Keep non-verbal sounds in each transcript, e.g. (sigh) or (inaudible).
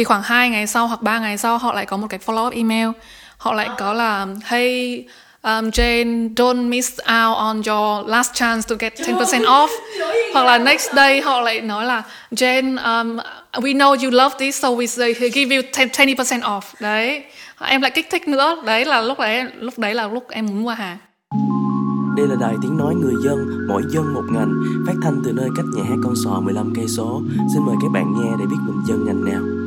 thì khoảng 2 ngày sau hoặc 3 ngày sau họ lại có một cái follow up email. Họ lại có là hey um, Jane don't miss out on your last chance to get 10% off. hoặc là next day họ lại nói là Jane um, we know you love this so we say, give you 10, 20% off. Đấy. Em lại kích thích nữa. Đấy là lúc đấy lúc đấy là lúc em muốn mua hàng. Đây là đài tiếng nói người dân, mỗi dân một ngành, phát thanh từ nơi cách nhà hát con sò 15 cây số. Xin mời các bạn nghe để biết mình dân ngành nào.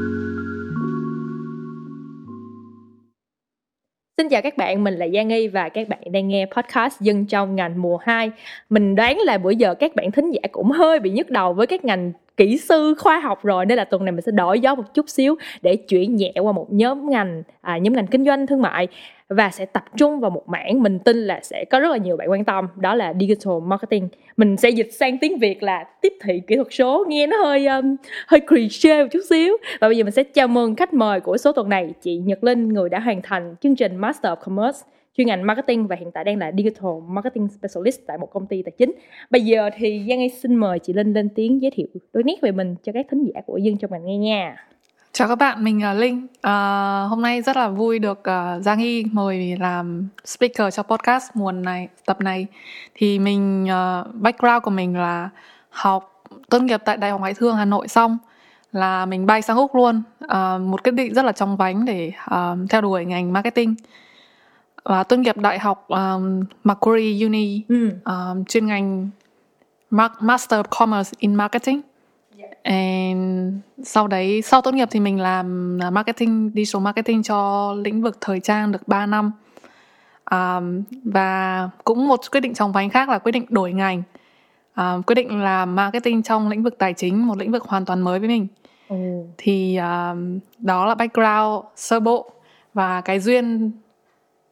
Xin chào các bạn, mình là Giang Nghi và các bạn đang nghe podcast Dân trong ngành mùa 2. Mình đoán là bữa giờ các bạn thính giả cũng hơi bị nhức đầu với các ngành kỹ sư khoa học rồi nên là tuần này mình sẽ đổi gió một chút xíu để chuyển nhẹ qua một nhóm ngành à, nhóm ngành kinh doanh thương mại và sẽ tập trung vào một mảng mình tin là sẽ có rất là nhiều bạn quan tâm đó là digital marketing mình sẽ dịch sang tiếng việt là tiếp thị kỹ thuật số nghe nó hơi um, hơi cliché một chút xíu và bây giờ mình sẽ chào mừng khách mời của số tuần này chị nhật linh người đã hoàn thành chương trình master of commerce chuyên ngành marketing và hiện tại đang là digital marketing specialist tại một công ty tài chính. Bây giờ thì Giang Nghi xin mời chị Linh lên tiếng giới thiệu đôi nét về mình cho các thính giả của dân trong ngành nghe nha. Chào các bạn, mình là Linh. À, hôm nay rất là vui được uh, Giang Y mời làm speaker cho podcast mùa này tập này. Thì mình uh, background của mình là học tốt nghiệp tại Đại học Ngoại thương Hà Nội xong là mình bay sang Úc luôn. Uh, một quyết định rất là trong vánh để uh, theo đuổi ngành marketing. Và tốt nghiệp đại học um, Macquarie Uni ừ. um, chuyên ngành Master of Commerce in Marketing And sau đấy sau tốt nghiệp thì mình làm marketing digital marketing cho lĩnh vực thời trang được 3 năm. Um, và cũng một quyết định trong vánh khác là quyết định đổi ngành. Um, quyết định làm marketing trong lĩnh vực tài chính một lĩnh vực hoàn toàn mới với mình. Ừ. thì um, đó là background sơ bộ. Và cái duyên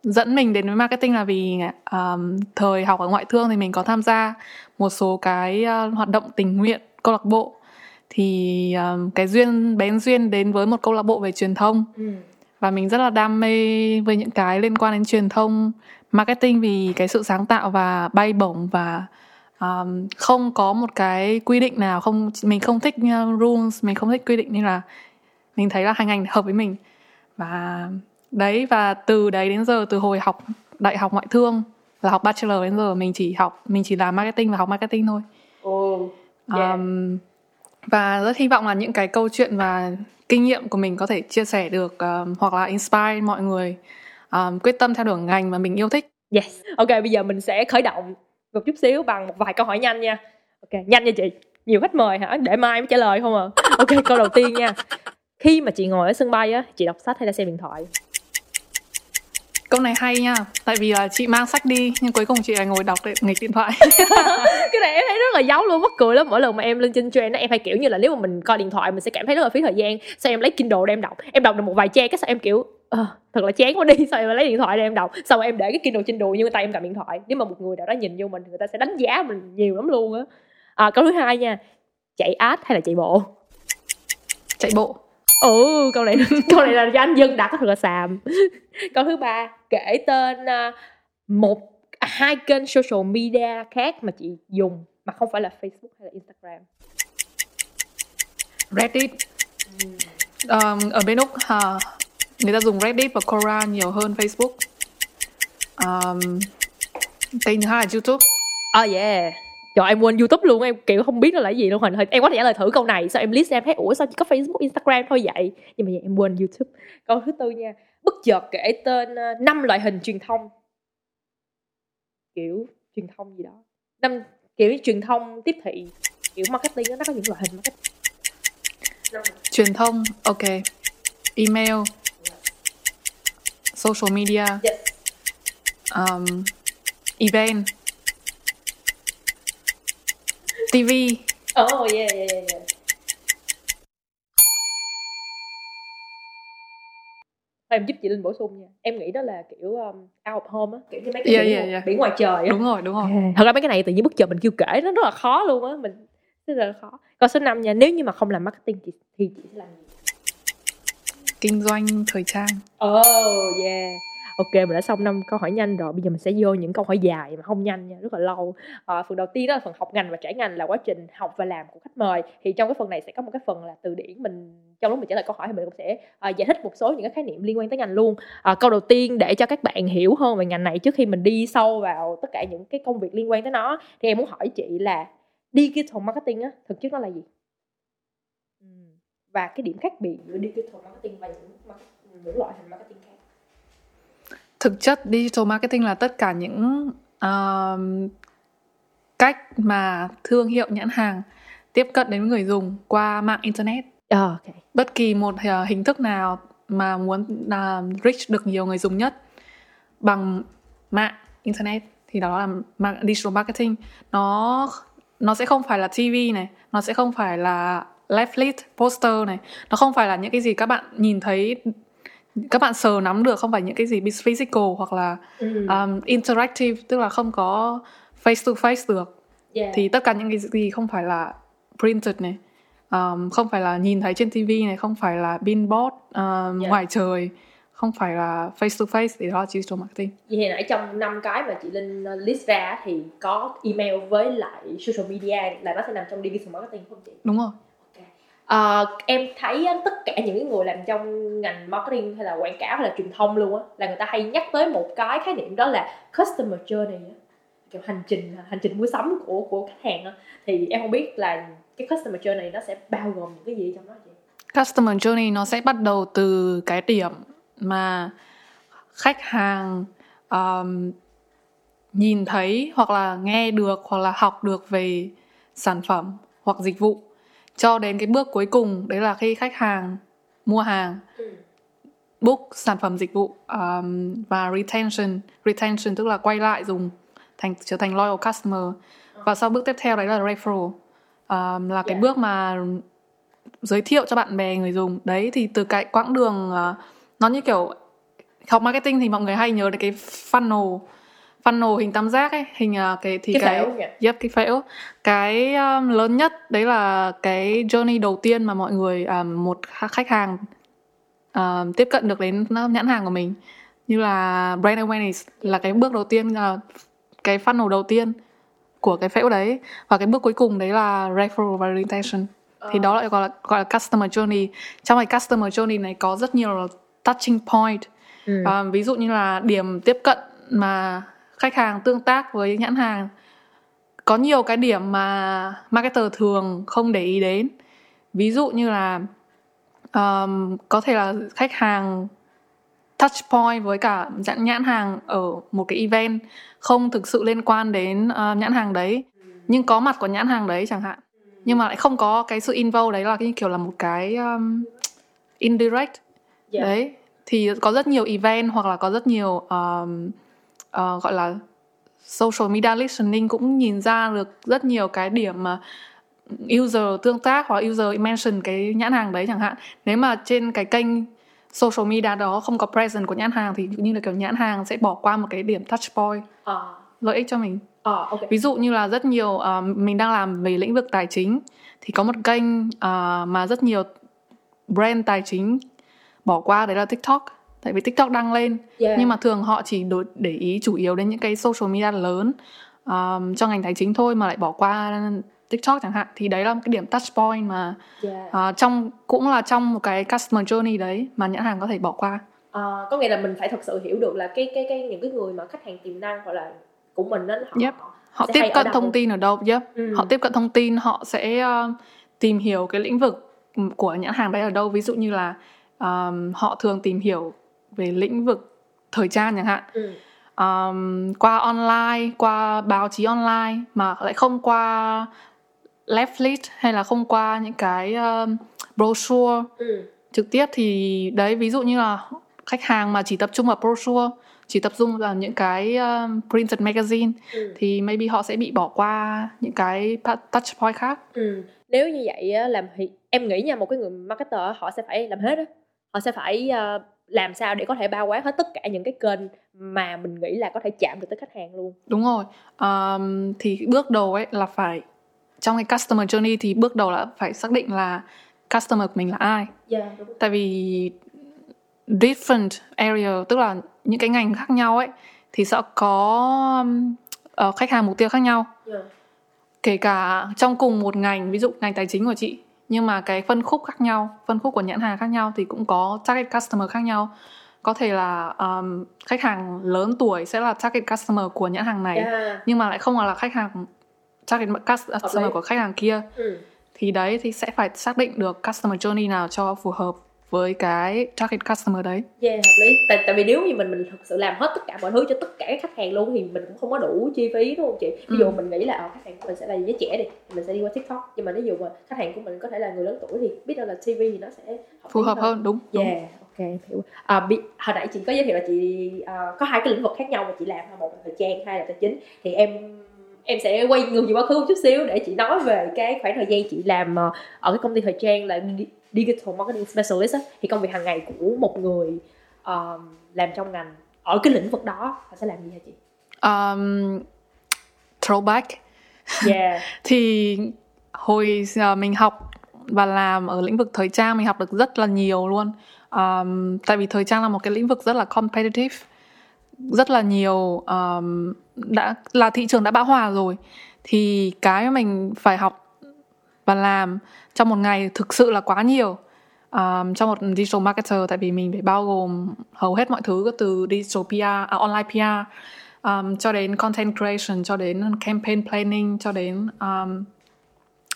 dẫn mình đến với marketing là vì um, thời học ở ngoại thương thì mình có tham gia một số cái uh, hoạt động tình nguyện câu lạc bộ thì um, cái duyên bén duyên đến với một câu lạc bộ về truyền thông ừ. và mình rất là đam mê với những cái liên quan đến truyền thông marketing vì cái sự sáng tạo và bay bổng và um, không có một cái quy định nào không mình không thích uh, rules mình không thích quy định nên là mình thấy là hành hành hợp với mình và đấy và từ đấy đến giờ từ hồi học đại học ngoại thương là học bachelor đến giờ mình chỉ học mình chỉ làm marketing và học marketing thôi oh, yeah. um, và rất hy vọng là những cái câu chuyện và kinh nghiệm của mình có thể chia sẻ được um, hoặc là inspire mọi người um, quyết tâm theo đuổi ngành mà mình yêu thích. Yes. Ok, bây giờ mình sẽ khởi động một chút xíu bằng một vài câu hỏi nhanh nha. Ok, nhanh nha chị. Nhiều khách mời hả? Để mai mới trả lời không à. Ok, câu đầu tiên nha. Khi mà chị ngồi ở sân bay á, chị đọc sách hay là xem điện thoại? Câu này hay nha. Tại vì là chị mang sách đi nhưng cuối cùng chị lại ngồi đọc để nghịch điện thoại. (laughs) Cái này em thấy rất là giấu luôn mắc cười lắm. Mỗi lần mà em lên trên trend em hay kiểu như là nếu mà mình coi điện thoại mình sẽ cảm thấy rất là phí thời gian. Sao em lấy kindle để em đọc. Em đọc được một vài trang cái sao em kiểu uh, thật là chán quá đi. (laughs) Sao em lấy điện thoại để em đọc. Xong rồi em để cái kindle trên đùi nhưng tay em cầm điện thoại. Nếu mà một người nào đó nhìn vô mình người ta sẽ đánh giá mình nhiều lắm luôn á. À, câu thứ hai nha. Chạy ad hay là chạy bộ? Chạy bộ ừ câu này (laughs) câu này là do anh dân đặt thật là xàm. (laughs) Câu thứ ba kể tên uh, một hai kênh social media khác mà chị dùng mà không phải là facebook hay là instagram. Reddit. Um, ở bên úc uh, người ta dùng reddit và quora nhiều hơn facebook. Um, tên thứ hai là youtube. Oh yeah Trời em quên YouTube luôn em kiểu không biết nó là gì luôn. Hình em có thể trả lời thử câu này. Sao em list em thấy ủa sao chỉ có Facebook Instagram thôi vậy? Nhưng mà vậy em quên YouTube. Câu thứ tư nha. Bất chợt kể tên ờ, năm loại hình truyền thông. Kiểu truyền thông gì đó. Năm kiểu truyền thông tiếp thị. Kiểu marketing đó, nó có những loại hình marketing. Truyền thông ok. Email. Social media. Yes. um, event TV. Oh yeah yeah yeah. yeah. em giúp chị linh bổ sung nha em nghĩ đó là kiểu um, out of home á kiểu như mấy cái yeah, biển, yeah, yeah. biển ngoài trời á đúng rồi đúng rồi yeah. thật ra mấy cái này tự nhiên bất chợt mình kêu kể nó rất là khó luôn á mình rất là khó câu số 5 nha nếu như mà không làm marketing thì, thì chị sẽ làm gì kinh doanh thời trang oh yeah ok mình đã xong năm câu hỏi nhanh rồi bây giờ mình sẽ vô những câu hỏi dài mà không nhanh nha rất là lâu. À, phần đầu tiên đó là phần học ngành và trải ngành là quá trình học và làm của khách mời. Thì trong cái phần này sẽ có một cái phần là từ điển mình trong lúc mình trả lời câu hỏi thì mình cũng sẽ uh, giải thích một số những cái khái niệm liên quan tới ngành luôn. Uh, câu đầu tiên để cho các bạn hiểu hơn về ngành này trước khi mình đi sâu vào tất cả những cái công việc liên quan tới nó thì em muốn hỏi chị là digital marketing á thực chất nó là gì? Và cái điểm khác biệt giữa digital marketing và những, những loại hình marketing khác thực chất digital marketing là tất cả những uh, cách mà thương hiệu nhãn hàng tiếp cận đến người dùng qua mạng internet. Oh, okay. Bất kỳ một uh, hình thức nào mà muốn uh, reach được nhiều người dùng nhất bằng mạng internet thì đó là digital marketing. Nó nó sẽ không phải là TV này, nó sẽ không phải là leaflet, poster này, nó không phải là những cái gì các bạn nhìn thấy các bạn sờ nắm được không phải những cái gì physical hoặc là ừ. um, interactive tức là không có face to face được yeah. thì tất cả những cái gì không phải là printed này um, không phải là nhìn thấy trên tv này không phải là billboard um, yeah. ngoài trời không phải là face to face thì đó là digital marketing. Vậy thì nãy trong năm cái mà chị Linh uh, list ra thì có email với lại social media là nó sẽ nằm trong digital marketing không chị? Đúng rồi. Uh, em thấy tất cả những người làm trong ngành marketing hay là quảng cáo hay là truyền thông luôn á là người ta hay nhắc tới một cái khái niệm đó là customer journey á. Kiểu hành trình hành trình mua sắm của của khách hàng á. Thì em không biết là cái customer journey nó sẽ bao gồm những cái gì trong đó chị? Customer journey nó sẽ bắt đầu từ cái điểm mà khách hàng um, nhìn thấy hoặc là nghe được hoặc là học được về sản phẩm hoặc dịch vụ cho đến cái bước cuối cùng đấy là khi khách hàng mua hàng ừ. book sản phẩm dịch vụ um, và retention. Retention tức là quay lại dùng thành trở thành loyal customer. Và sau bước tiếp theo đấy là referral. Um, là cái yeah. bước mà giới thiệu cho bạn bè người dùng. Đấy thì từ cái quãng đường uh, nó như kiểu học marketing thì mọi người hay nhớ đến cái funnel funnel hình tam giác ấy hình uh, cái thì cái, cái yep cái phễu cái um, lớn nhất đấy là cái journey đầu tiên mà mọi người um, một khách hàng uh, tiếp cận được đến nhãn hàng của mình. Như là brand awareness là cái bước đầu tiên là cái funnel đầu tiên của cái phễu đấy. Và cái bước cuối cùng đấy là referral và retention thì đó lại gọi là gọi là customer journey. Trong cái customer journey này có rất nhiều touching point. Ừ. à, ví dụ như là điểm tiếp cận mà khách hàng tương tác với nhãn hàng. Có nhiều cái điểm mà marketer thường không để ý đến. Ví dụ như là um, có thể là khách hàng touch point với cả nhãn nhãn hàng ở một cái event không thực sự liên quan đến uh, nhãn hàng đấy. Nhưng có mặt của nhãn hàng đấy chẳng hạn. Nhưng mà lại không có cái sự involve đấy là cái kiểu là một cái um, indirect. Yeah. Dạ. đấy. Thì có rất nhiều event hoặc là có rất nhiều um, uh, gọi là social media listening cũng nhìn ra được rất nhiều cái điểm mà user tương tác hoặc user mention cái nhãn hàng đấy chẳng hạn nếu mà trên cái kênh social media đó không có presence của nhãn hàng thì như là kiểu nhãn hàng sẽ bỏ qua một cái điểm touch point à. lợi ích cho mình à, okay. ví dụ như là rất nhiều uh, mình đang làm về lĩnh vực tài chính thì có một kênh uh, mà rất nhiều brand tài chính bỏ qua đấy là tiktok tại vì tiktok đăng lên yeah. nhưng mà thường họ chỉ để ý chủ yếu đến những cái social media lớn um, cho ngành tài chính thôi mà lại bỏ qua tiktok chẳng hạn thì đấy là một cái điểm touch point mà yeah. uh, trong cũng là trong một cái customer journey đấy mà nhãn hàng có thể bỏ qua uh, có nghĩa là mình phải thật sự hiểu được là cái cái cái những cái người mà khách hàng tiềm năng hoặc là của mình đó họ yep. họ tiếp cận thông tin ở đâu yep. ừ. họ tiếp cận thông tin họ sẽ uh, tìm hiểu cái lĩnh vực của nhãn hàng đấy ở đâu ví dụ như là um, họ thường tìm hiểu về lĩnh vực thời trang chẳng hạn ừ. um, qua online qua báo chí online mà lại không qua leaflet hay là không qua những cái um, brochure ừ. trực tiếp thì đấy ví dụ như là khách hàng mà chỉ tập trung vào brochure chỉ tập trung vào những cái um, printed magazine ừ. thì maybe họ sẽ bị bỏ qua những cái touch point khác ừ. nếu như vậy làm thì em nghĩ nha một cái người marketer họ sẽ phải làm hết đó họ sẽ phải uh, làm sao để có thể bao quát hết tất cả những cái kênh mà mình nghĩ là có thể chạm được tới khách hàng luôn đúng rồi um, thì bước đầu ấy là phải trong cái customer journey thì bước đầu là phải xác định là customer của mình là ai yeah, dạ, đúng. tại vì different area tức là những cái ngành khác nhau ấy thì sẽ có uh, khách hàng mục tiêu khác nhau yeah. Dạ. kể cả trong cùng một ngành ví dụ ngành tài chính của chị nhưng mà cái phân khúc khác nhau phân khúc của nhãn hàng khác nhau thì cũng có target customer khác nhau có thể là um, khách hàng lớn tuổi sẽ là target customer của nhãn hàng này yeah. nhưng mà lại không là khách hàng target customer của khách hàng kia ừ. thì đấy thì sẽ phải xác định được customer journey nào cho phù hợp với cái target customer đấy. Yeah hợp lý. Tại tại vì nếu như mình mình thực sự làm hết tất cả mọi thứ cho tất cả các khách hàng luôn thì mình cũng không có đủ chi phí đúng không chị? Ví dụ Ừ. mình nghĩ là ờ, khách hàng của mình sẽ là giới trẻ đi mình sẽ đi qua tiktok. Nhưng mà ví dụ mà khách hàng của mình có thể là người lớn tuổi thì biết đâu là tv thì nó sẽ phù lý hợp hơn. đúng, đúng. Yeah, ok hiểu. À, bi, hồi nãy chị có giới thiệu là chị à, có hai cái lĩnh vực khác nhau mà chị làm một là thời trang hai là tài chính. Thì em em sẽ quay ngược về quá khứ một chút xíu để chị nói về cái khoảng thời gian chị làm ờ, ở cái công ty thời trang là digital marketing specialist á, thì công việc hàng ngày của một người ờ, làm trong ngành ở cái lĩnh vực đó họ sẽ làm gì hả chị? Um, throwback. Yeah, (laughs) thì hồi mình học và làm ở lĩnh vực thời trang mình học được rất là nhiều luôn. Um, tại vì thời trang là một cái lĩnh vực rất là competitive rất là nhiều um, đã là thị trường đã bão hòa rồi. Thì cái mà mình phải học và làm trong một ngày thực sự là quá nhiều. Um, cho một digital marketer tại vì mình phải bao gồm hầu hết mọi thứ từ digital PR, à, online PR um, cho đến content creation cho đến campaign planning cho đến um,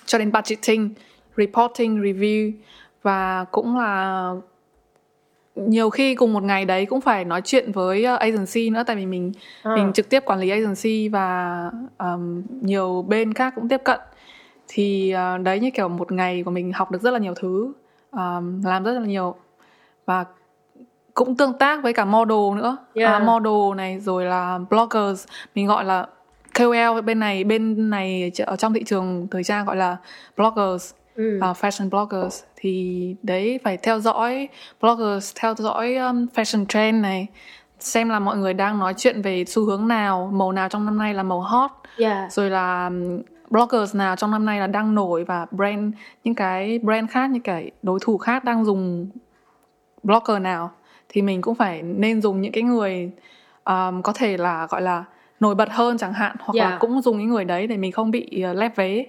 cho đến budgeting, reporting, review. Và cũng là nhiều khi cùng một ngày đấy cũng phải nói chuyện với uh, agency nữa tại vì mình Ờ. mình trực tiếp quản lý agency và um, nhiều bên khác cũng tiếp cận thì uh, đấy như kiểu một ngày của mình học được rất là nhiều thứ um, làm rất là nhiều và cũng tương tác với cả model nữa Yeah. à, model này rồi là bloggers mình gọi là KOL bên này bên này ở trong thị trường thời trang gọi là bloggers ừ. uh, fashion bloggers thì đấy phải theo dõi bloggers theo dõi um, fashion trend này xem là mọi người đang nói chuyện về xu hướng nào màu nào trong năm nay là màu hot yeah. rồi là bloggers nào trong năm nay là đang nổi và brand những cái brand khác như cái đối thủ khác đang dùng blogger nào thì mình cũng phải nên dùng những cái người um, có thể là gọi là nổi bật hơn chẳng hạn hoặc là Yeah. cũng dùng những người đấy để mình không bị uh, lép vế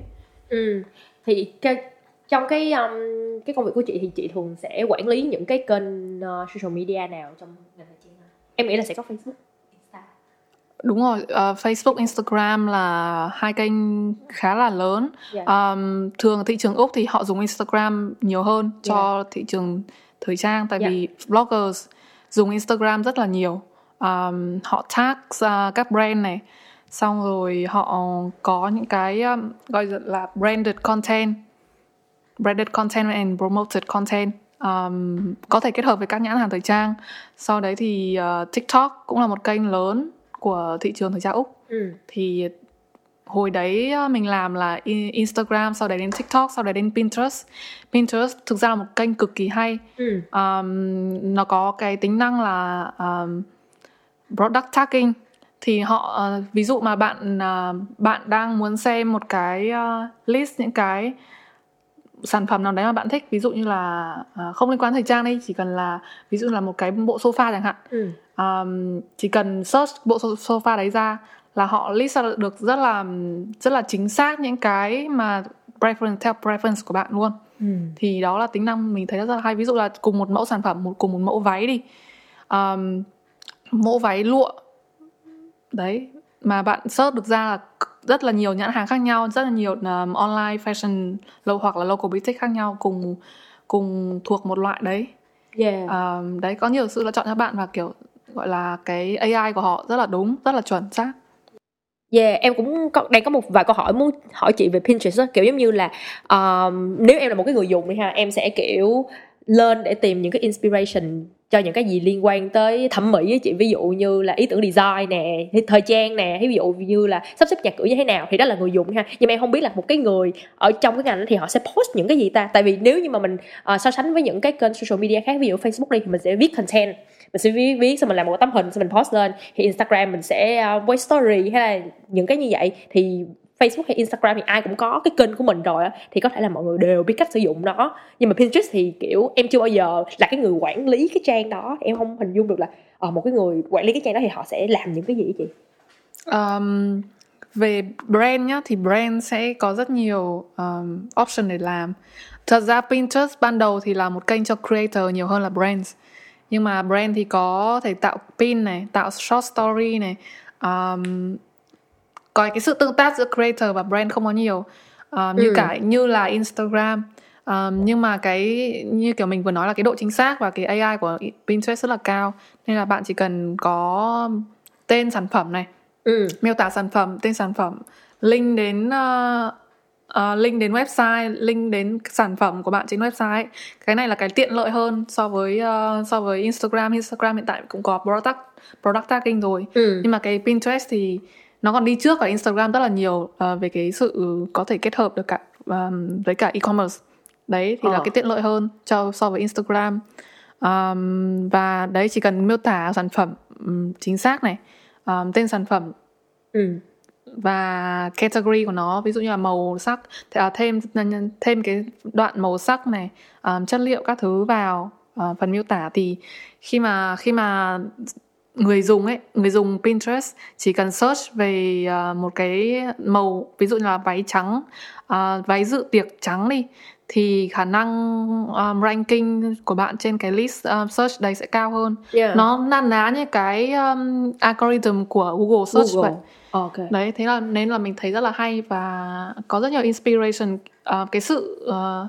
Ừ. Thì cái, trong cái um, cái công việc của chị thì chị thường sẽ quản lý những cái kênh uh, social media nào trong ngành thời trang? Em nghĩ là sẽ có Facebook. Đúng rồi, ờ, Facebook, Instagram là hai kênh khá là lớn. Yeah. Um, thường thị trường Úc thì họ dùng Instagram nhiều hơn cho thị trường thời trang tại Yeah. vì bloggers dùng Instagram rất là nhiều. Um, họ tag ra các brand này, xong rồi họ có những cái um, gọi là branded content, branded content and promoted content. Um, có thể kết hợp với các nhãn hàng thời trang. Sau đấy thì uh, TikTok cũng là một kênh lớn của thị trường thời trang Úc Ừ. thì hồi đấy uh, mình làm là Instagram sau đấy đến TikTok sau đấy đến Pinterest Pinterest thực ra là một kênh cực kỳ hay Ừ. um, nó có cái tính năng là um, product tagging thì họ uh, ví dụ mà bạn uh, bạn đang muốn xem một cái uh, list những cái sản phẩm nào đấy mà bạn thích ví dụ như là uh, không liên quan thời trang đi chỉ cần là ví dụ là một cái bộ sofa chẳng hạn. Ừ. um, chỉ cần search bộ so- sofa đấy ra là họ list ra được rất là rất là chính xác những cái mà preference theo preference của bạn luôn. Ừ. thì đó là tính năng mình thấy rất là hay. Ví dụ là cùng một mẫu sản phẩm một cùng một mẫu váy đi. Um, mẫu váy lụa. Đấy mà bạn search được ra là rất là nhiều nhãn hàng khác nhau rất là nhiều um, online fashion lo- hoặc là local boutique khác nhau cùng cùng thuộc một loại đấy Yeah. um, đấy có nhiều sự lựa chọn cho bạn và kiểu gọi là cái AI của họ rất là đúng rất là chuẩn xác Yeah, em cũng có, đang có một vài câu hỏi muốn hỏi chị về Pinterest đó. kiểu giống như là um, nếu em là một cái người dùng đi ha, em sẽ kiểu lên để tìm những cái inspiration cho những cái gì liên quan tới thẩm mỹ với chị. Ví dụ như là ý tưởng design nè thời trang nè ví dụ như là sắp xếp nhà cửa như thế nào thì đó là người dùng ha. Nhưng mà em không biết là một cái người ở trong cái ngành đó thì họ sẽ post những cái gì ta? Tại vì nếu như mà mình uh, so sánh với những cái kênh social media khác ví dụ Facebook đi thì mình sẽ viết content mình sẽ viết, viết xong mình làm một tấm hình xong mình post lên thì Instagram mình sẽ ờ, uh, quay story hay là những cái như vậy. Thì Facebook hay Instagram thì ai cũng có cái kênh của mình rồi á thì có thể là mọi người đều biết cách sử dụng nó. Nhưng mà Pinterest thì kiểu em chưa bao giờ là cái người quản lý cái trang đó em không hình dung được là ờ, một cái người quản lý cái trang đó thì họ sẽ làm những cái gì chị? Um, về brand nhá thì brand sẽ có rất nhiều um, option để làm. Thật ra Pinterest ban đầu thì là một kênh cho creator nhiều hơn là brands. Nhưng mà brand thì có thể tạo pin này tạo short story này um, có cái sự tương tác giữa creator và brand không có nhiều um, như Ừ. cả như là Instagram um, nhưng mà cái như kiểu mình vừa nói là cái độ chính xác và cái AI của Pinterest rất là cao nên là bạn chỉ cần có tên sản phẩm này ừ. miêu tả sản phẩm tên sản phẩm link đến uh, uh, link đến website link đến sản phẩm của bạn trên website. Cái này là cái tiện lợi hơn so với uh, so với Instagram. Instagram hiện tại cũng có product product tagging rồi. Ừ. Nhưng mà cái Pinterest thì nó còn đi trước cả Instagram rất là nhiều uh, về cái sự có thể kết hợp được cả um, với cả e-commerce. Đấy thì là Ờ. cái tiện lợi hơn cho so với Instagram. Um, và đấy chỉ cần miêu tả sản phẩm um, chính xác này um, tên sản phẩm. Ừ. Và category của nó ví dụ như là màu sắc à, thêm thêm cái đoạn màu sắc này um, chất liệu các thứ vào uh, phần miêu tả thì khi mà khi mà người dùng ấy người dùng Pinterest chỉ cần search về uh, một cái màu ví dụ như là váy trắng uh, váy dự tiệc trắng đi thì khả năng um, ranking của bạn trên cái list um, search đấy sẽ cao hơn yeah. nó na ná như cái um, algorithm của Google search Google. vậy ok đấy thế là nên là mình thấy rất là hay và có rất nhiều inspiration Ờ, cái sự ờ,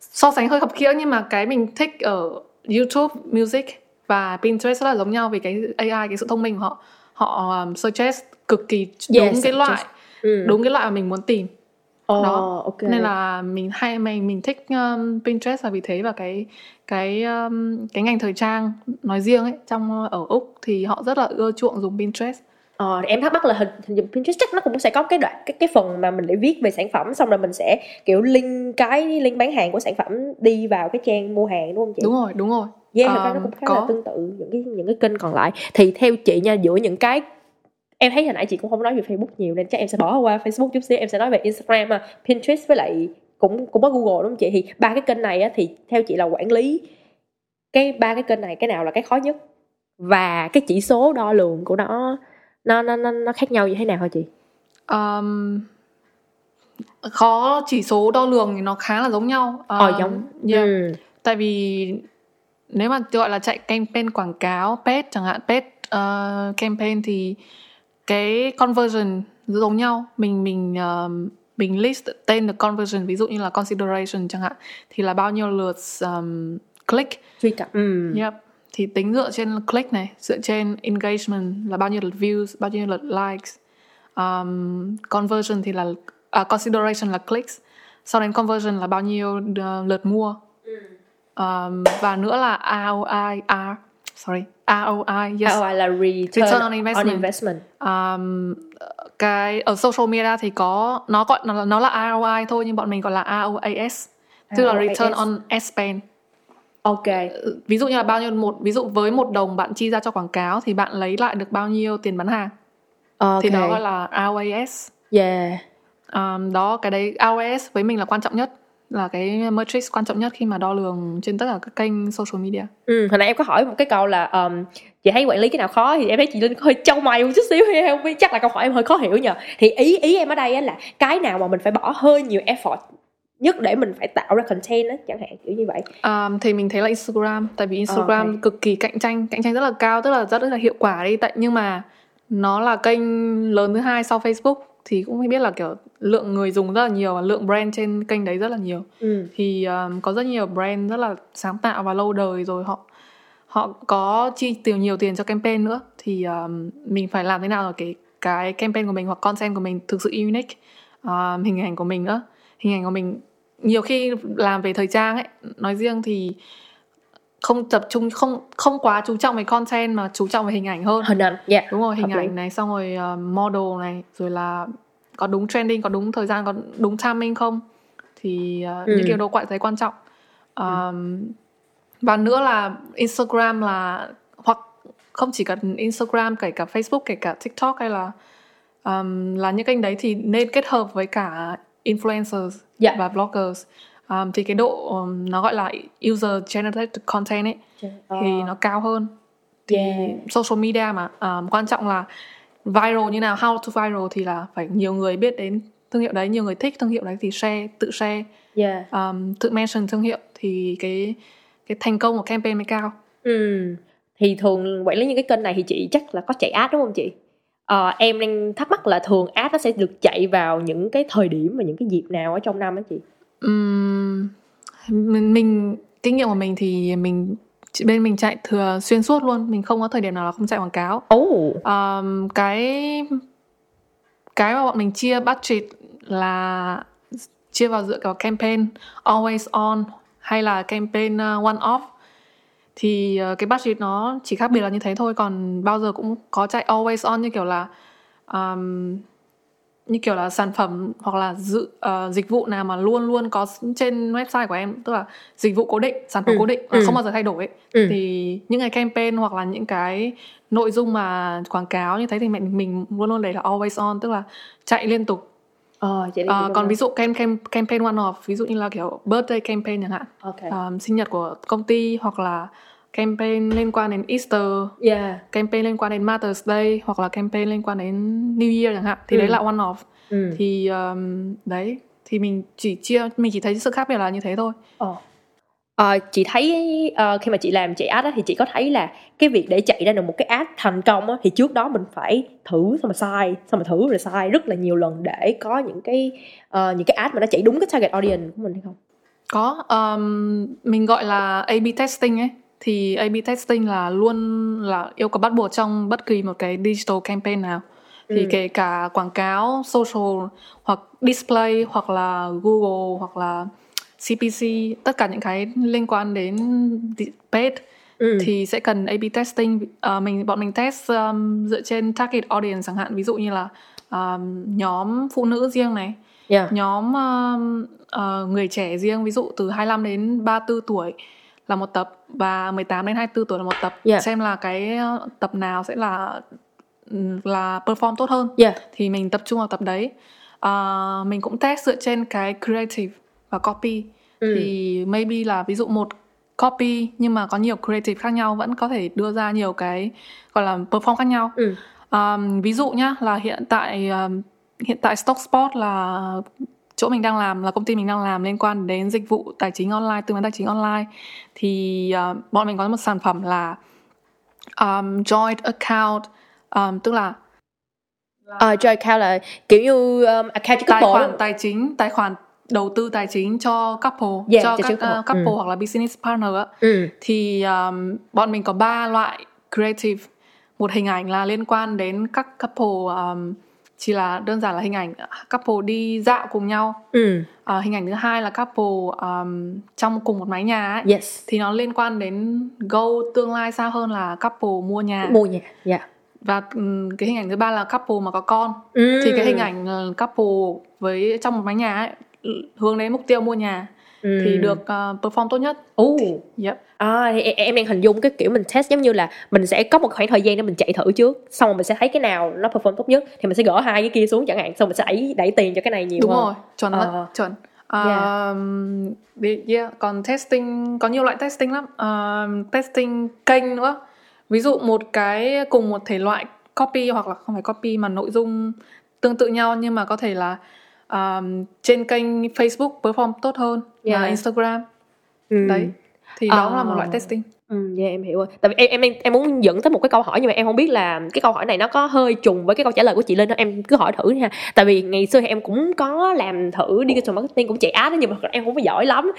so sánh hơi khập khiễng nhưng mà cái mình thích ở YouTube Music và Pinterest rất là giống nhau vì cái AI cái sự thông minh của họ. Họ um, suggest cực kỳ đúng Yes, cái loại ừ. đúng cái loại mà mình muốn tìm. Ồ, đó. ok. Nên là mình hay mình mình thích um, Pinterest là vì thế và cái cái um, cái ngành thời trang nói riêng ấy trong ở úc thì họ rất là ưa chuộng dùng Pinterest. Ờ, em thắc mắc là hình, hình Pinterest chắc nó cũng sẽ có cái đoạn cái cái phần mà mình để viết về sản phẩm xong rồi mình sẽ kiểu link cái link bán hàng của sản phẩm đi vào cái trang mua hàng đúng không chị? đúng rồi đúng rồi Yeah, thật ra nó Um, cũng khá có. là tương tự những cái những cái kênh còn lại. Thì theo chị nha, giữa những cái em thấy hồi nãy chị cũng không nói về Facebook nhiều nên chắc em sẽ bỏ qua Facebook chút xíu, em sẽ nói về Instagram, mà Pinterest với lại cũng cũng có Google đúng không chị? Thì ba cái kênh này á, thì theo chị là quản lý cái ba cái kênh này cái nào là cái khó nhất và cái chỉ số đo lường của nó nó nó nó, nó khác nhau như thế nào hả chị? Um, khó chỉ số đo lường thì nó khá là giống nhau Ờ Um, giống. yeah. Ừ. tại vì nếu mà gọi là chạy campaign quảng cáo page chẳng hạn page uh, campaign thì cái conversion giống nhau mình mình um, mình list tên được conversion ví dụ như là consideration chẳng hạn thì là bao nhiêu lượt um, click Truy cập. Ừ. Yep. Thì tính dựa trên click này, dựa trên engagement là bao nhiêu lượt views, bao nhiêu lượt likes. Um, conversion thì là à, consideration là clicks. Sau đến conversion là bao nhiêu uh, lượt mua. Um, và nữa là ROI, R, sorry, ROI, yes. ROI là return, Return on investment. On investment. Um, cái ở social media thì có nó gọi nó, nó là ROI thôi nhưng bọn mình gọi là ROAS, tức là return on ad spend. Ok. ví dụ như là bao nhiêu một ví dụ với một đồng bạn chi ra cho quảng cáo thì bạn lấy lại được bao nhiêu tiền bán hàng Ok. thì đó gọi là ROAS Yeah. um, đó cái đấy ROAS với mình là quan trọng nhất là cái matrix quan trọng nhất khi mà đo lường trên tất cả các kênh social media. Ừ, hồi nãy em có hỏi một cái câu là um, chị thấy quản lý cái nào khó thì em thấy chị Linh hơi trâu mày một chút xíu (laughs) hay không biết chắc là câu hỏi em hơi khó hiểu nhờ. Thì ý ý em ở đây á là cái nào mà mình phải bỏ hơi nhiều effort nhất để mình phải tạo ra content á chẳng hạn kiểu như vậy. Um, thì mình thấy là Instagram tại vì Instagram ok. cực kỳ cạnh tranh cạnh tranh rất là cao tức là rất là hiệu quả đi. Tại nhưng mà nó là kênh lớn thứ hai sau Facebook thì cũng biết là kiểu lượng người dùng rất là nhiều và lượng brand trên kênh đấy rất là nhiều ừ. thì um, có rất nhiều brand rất là sáng tạo và lâu đời rồi họ họ có chi tiêu nhiều tiền cho campaign nữa thì um, mình phải làm thế nào để cái cái campaign của mình hoặc content của mình thực sự unique um, hình ảnh của mình nữa hình ảnh của mình nhiều khi làm về thời trang ấy nói riêng thì không tập trung không không quá chú trọng về content mà chú trọng về hình ảnh hơn hình ảnh yeah. đúng rồi hình Hợp lý. ảnh này xong rồi uh, model này rồi là có đúng trending có đúng thời gian có đúng timing không thì uh, Ừ. những cái yếu tố thấy quan trọng um, và nữa là Instagram là hoặc không chỉ cần Instagram kể cả Facebook kể cả TikTok hay là um, là những kênh đấy thì nên kết hợp với cả influencers Dạ. và bloggers um, thì cái độ um, nó gọi là user generated content ấy thì nó cao hơn thì. Yeah. social media mà um, quan trọng là viral như nào? How to viral thì là phải nhiều người biết đến thương hiệu đấy nhiều người thích thương hiệu đấy thì share tự share. Yeah. Um, tự mention thương hiệu thì cái cái thành công của campaign mới cao. Ừ. Thì thường quản lý những cái kênh này thì chị chắc là có chạy ad đúng không chị? Ờ, em đang thắc mắc là thường ad nó sẽ được chạy vào những cái thời điểm và những cái dịp nào ở trong năm á chị? Ừm, mình, mình kinh nghiệm của mình thì mình chị- bên mình chạy thừa xuyên suốt luôn mình không có thời điểm nào là không chạy quảng cáo. Ồ. Ờm, cái cái mà bọn mình chia budget là chia vào dựa vào campaign always on hay là campaign uh, one off. Thì uh, cái budget nó chỉ khác biệt là như thế thôi còn bao giờ cũng có chạy always on như kiểu là um, như kiểu là sản phẩm hoặc là dự ờ, dịch vụ nào mà luôn luôn có trên website của em tức là dịch vụ cố định sản phẩm Ừ, cố định ừ. không bao giờ thay đổi Ừ. thì những cái campaign hoặc là những cái nội dung mà quảng cáo như thế thì mình mình luôn luôn để là always on tức là chạy liên tục ờ Ờ, còn ví dụ cam, cam, campaign one off ví dụ như là kiểu birthday campaign chẳng hạn ok um, sinh nhật của công ty hoặc là campaign liên quan đến Easter yeah campaign liên quan đến Mother's Day hoặc là campaign liên quan đến New Year chẳng hạn thì Ừ. đấy là one off ừ. thì um, đấy thì mình chỉ chia mình chỉ thấy sự khác biệt là như thế thôi Ờ. Ờ, chị thấy ờ, khi mà chị làm chạy ad á, thì chị có thấy là cái việc để chạy ra được một cái ad thành công á, thì trước đó mình phải thử xong rồi sai xong rồi thử rồi sai rất là nhiều lần để có những cái ờ, những cái ad mà nó chạy đúng cái target audience của mình hay không có um, mình gọi là A/B testing ấy thì A/B testing là luôn là yêu cầu bắt buộc trong bất kỳ một cái digital campaign nào thì Ừ. kể cả quảng cáo social hoặc display hoặc là Google hoặc là CPC tất cả những cái liên quan đến paid ừ. thì sẽ cần A/B testing Ờ, mình bọn mình test um, dựa trên target audience chẳng hạn ví dụ như là um, nhóm phụ nữ riêng này yeah. nhóm um, ờ, người trẻ riêng ví dụ từ 25 đến 34 tuổi là một tập và 18 đến 24 tuổi là một tập Yeah. xem là cái ờ, tập nào sẽ là là perform tốt hơn Yeah. thì mình tập trung vào tập đấy Ờ, mình cũng test dựa trên cái creative và copy Ừ. thì maybe là ví dụ một copy nhưng mà có nhiều creative khác nhau vẫn có thể đưa ra nhiều cái gọi là perform khác nhau Ừ. Um, ví dụ nhá là hiện tại um, hiện tại Stock Spot là chỗ mình đang làm là công ty mình đang làm liên quan đến dịch vụ tài chính online tư vấn tài chính online thì uh, bọn mình có một sản phẩm là um, joint account um, tức là Ờ, joint account là kiểu như um, account tài khoản tài chính tài khoản đầu tư tài chính cho couple Yeah, cho cho các couple. uh, couple Ừ. hoặc là business partner á ừ. thì um, bọn mình có ba loại creative một hình ảnh là liên quan đến các couple um, chỉ là đơn giản là hình ảnh couple đi dạo cùng nhau Ừ. À, hình ảnh thứ hai là couple um, trong cùng một mái nhà ấy yes thì nó liên quan đến goal tương lai xa hơn là couple mua nhà mua nhà yeah. và ừm, cái hình ảnh thứ ba là couple mà có con ừ. thì cái hình ảnh là couple với trong một mái nhà ấy hướng đến mục tiêu mua nhà ừ. thì được uh, perform tốt nhất Ồ. yep. À, thì em, em đang hình dung cái kiểu mình test giống như là mình sẽ có một khoảng thời gian để mình chạy thử trước xong rồi mình sẽ thấy cái nào nó perform tốt nhất thì mình sẽ gỡ hai cái kia xuống chẳng hạn xong mình sẽ đẩy đẩy tiền cho cái này nhiều đúng hơn rồi chuẩn đấy chuẩn Yeah. Um, đi- yeah. còn testing có nhiều loại testing lắm Um, testing kênh nữa ví dụ một cái cùng một thể loại copy hoặc là không phải copy mà nội dung tương tự nhau nhưng mà có thể là um, trên kênh Facebook perform tốt hơn Yeah. là Instagram ừ. đấy thì đó Ờ. là một loại testing Ừ, dạ em hiểu rồi. Tại vì em em em muốn dẫn tới một cái câu hỏi nhưng mà em không biết là cái câu hỏi này nó có hơi trùng với cái câu trả lời của chị Linh đó. Em cứ hỏi thử nha. Tại vì ngày xưa em cũng có làm thử digital marketing cũng chạy ad nhưng mà em không có giỏi lắm.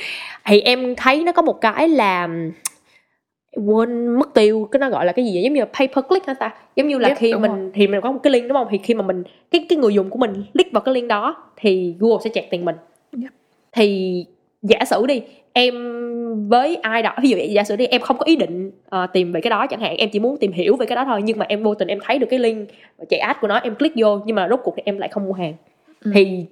Thì em thấy nó có một cái là quên mất tiêu cái nó gọi là cái gì vậy? giống như là pay per click hả ta giống như là Yep, khi mình rồi. thì mình có một cái link đúng không thì khi mà mình cái cái người dùng của mình click vào cái link đó thì Google sẽ chẹt tiền mình Yep. thì giả sử đi em với ai đó ví dụ giả sử đi em không có ý định ờ, tìm về cái đó chẳng hạn em chỉ muốn tìm hiểu về cái đó thôi nhưng mà em vô tình em thấy được cái link chạy ad của nó em click vô nhưng mà rốt cuộc thì em lại không mua hàng Ừ. thì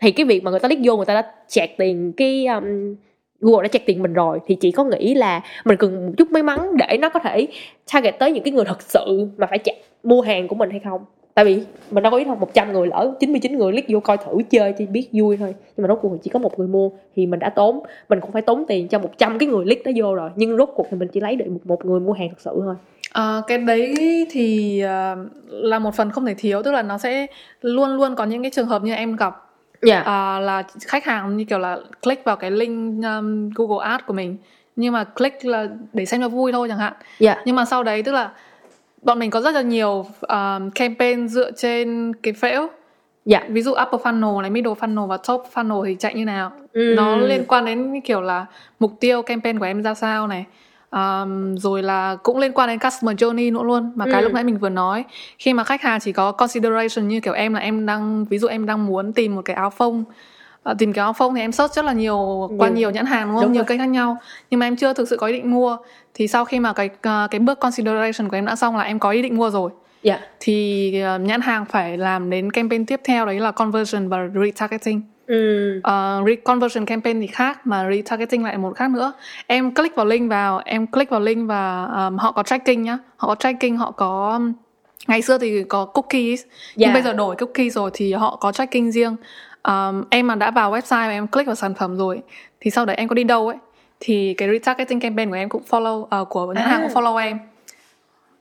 thì cái việc mà người ta click vô người ta đã chẹt tiền cái um, Google đã chẹt tiền mình rồi thì chị có nghĩ là mình cần một chút may mắn để nó có thể target tới những cái người thật sự mà phải chặt mua hàng của mình hay không tại vì mình đâu có biết đâu 100 người lỡ 99 người click vô coi thử chơi thì biết vui thôi. Nhưng mà rốt cuộc chỉ có một người mua thì mình đã tốn mình cũng phải tốn tiền cho 100 cái người click đó vô rồi. Nhưng rốt cuộc thì mình chỉ lấy được một, một người mua hàng thật sự thôi. Ờ, cái đấy thì ờ, là một phần không thể thiếu. Tức là nó sẽ luôn luôn có những cái trường hợp như em gặp Dạ. à, là khách hàng như kiểu là click vào cái link um, Google Ads của mình. Nhưng mà click là để xem cho vui thôi chẳng hạn. Dạ. nhưng mà sau đấy tức là bọn mình có rất là nhiều um, campaign dựa trên cái phễu Dạ. ví dụ upper funnel này middle funnel và top funnel thì chạy như nào Ừ. nó liên quan đến kiểu là mục tiêu campaign của em ra sao này um, rồi là cũng liên quan đến customer journey nữa luôn mà cái Ừ. lúc nãy mình vừa nói khi mà khách hàng chỉ có consideration như kiểu em là em đang ví dụ em đang muốn tìm một cái áo phông tìm cái áo phông thì em search rất là nhiều qua Nhiều. nhiều nhãn hàng đúng không Đúng nhiều rồi. kênh khác nhau nhưng mà em chưa thực sự có ý định mua thì sau khi mà cái ờ, cái bước consideration của em đã xong là em có ý định mua rồi Dạ. thì ờ, nhãn hàng phải làm đến campaign tiếp theo đấy là conversion và retargeting Ừ. uh, re- conversion campaign thì khác mà retargeting lại một khác nữa em click vào link vào em click vào link và um, họ có tracking nhá họ có tracking họ có ngày xưa thì có cookies Dạ. nhưng bây giờ đổi cookie rồi thì họ có tracking riêng um, em mà đã vào website và em click vào sản phẩm rồi thì sau đấy em có đi đâu ấy thì cái retargeting campaign của em cũng follow uh, của nhãn À. hàng cũng follow em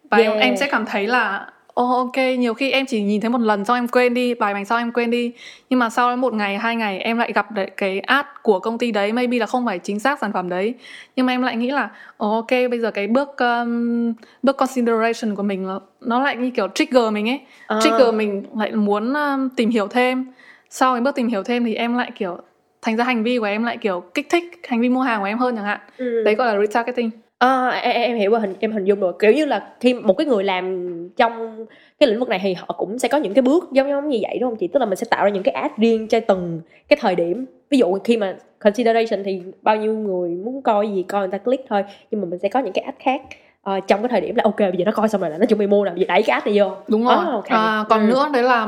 và em, Yeah. em sẽ cảm thấy là Ồ ok, nhiều khi em chỉ nhìn thấy một lần xong em quên đi, vài bánh sau em quên đi Nhưng mà sau một ngày, hai ngày em lại gặp đấy, cái ad của công ty đấy Maybe là không phải chính xác sản phẩm đấy Nhưng mà em lại nghĩ là Ồ ok, bây giờ cái bước um, bước consideration của mình nó, lại như kiểu trigger mình ấy À. Trigger mình lại muốn um, tìm hiểu thêm Sau cái bước tìm hiểu thêm thì em lại kiểu Thành ra hành vi của em lại kiểu kích thích hành vi mua hàng của em hơn chẳng hạn. Ừ. Đấy gọi là retargeting. À, em, em hiểu và hình em hình dung rồi. Kiểu như là khi một cái người làm trong cái lĩnh vực này thì họ cũng sẽ có những cái bước giống giống như vậy đúng không chị? Tức là mình sẽ tạo ra những cái ad riêng cho từng cái thời điểm. Ví dụ khi mà consideration thì bao nhiêu người muốn coi gì coi người ta click thôi. Nhưng mà mình sẽ có những cái ad khác ờ, trong cái thời điểm là ok bây giờ nó coi xong rồi là nó chuẩn bị mua nè bây giờ đẩy cái ad này vô đúng rồi Ah, ok. à, còn Ừ. nữa đấy là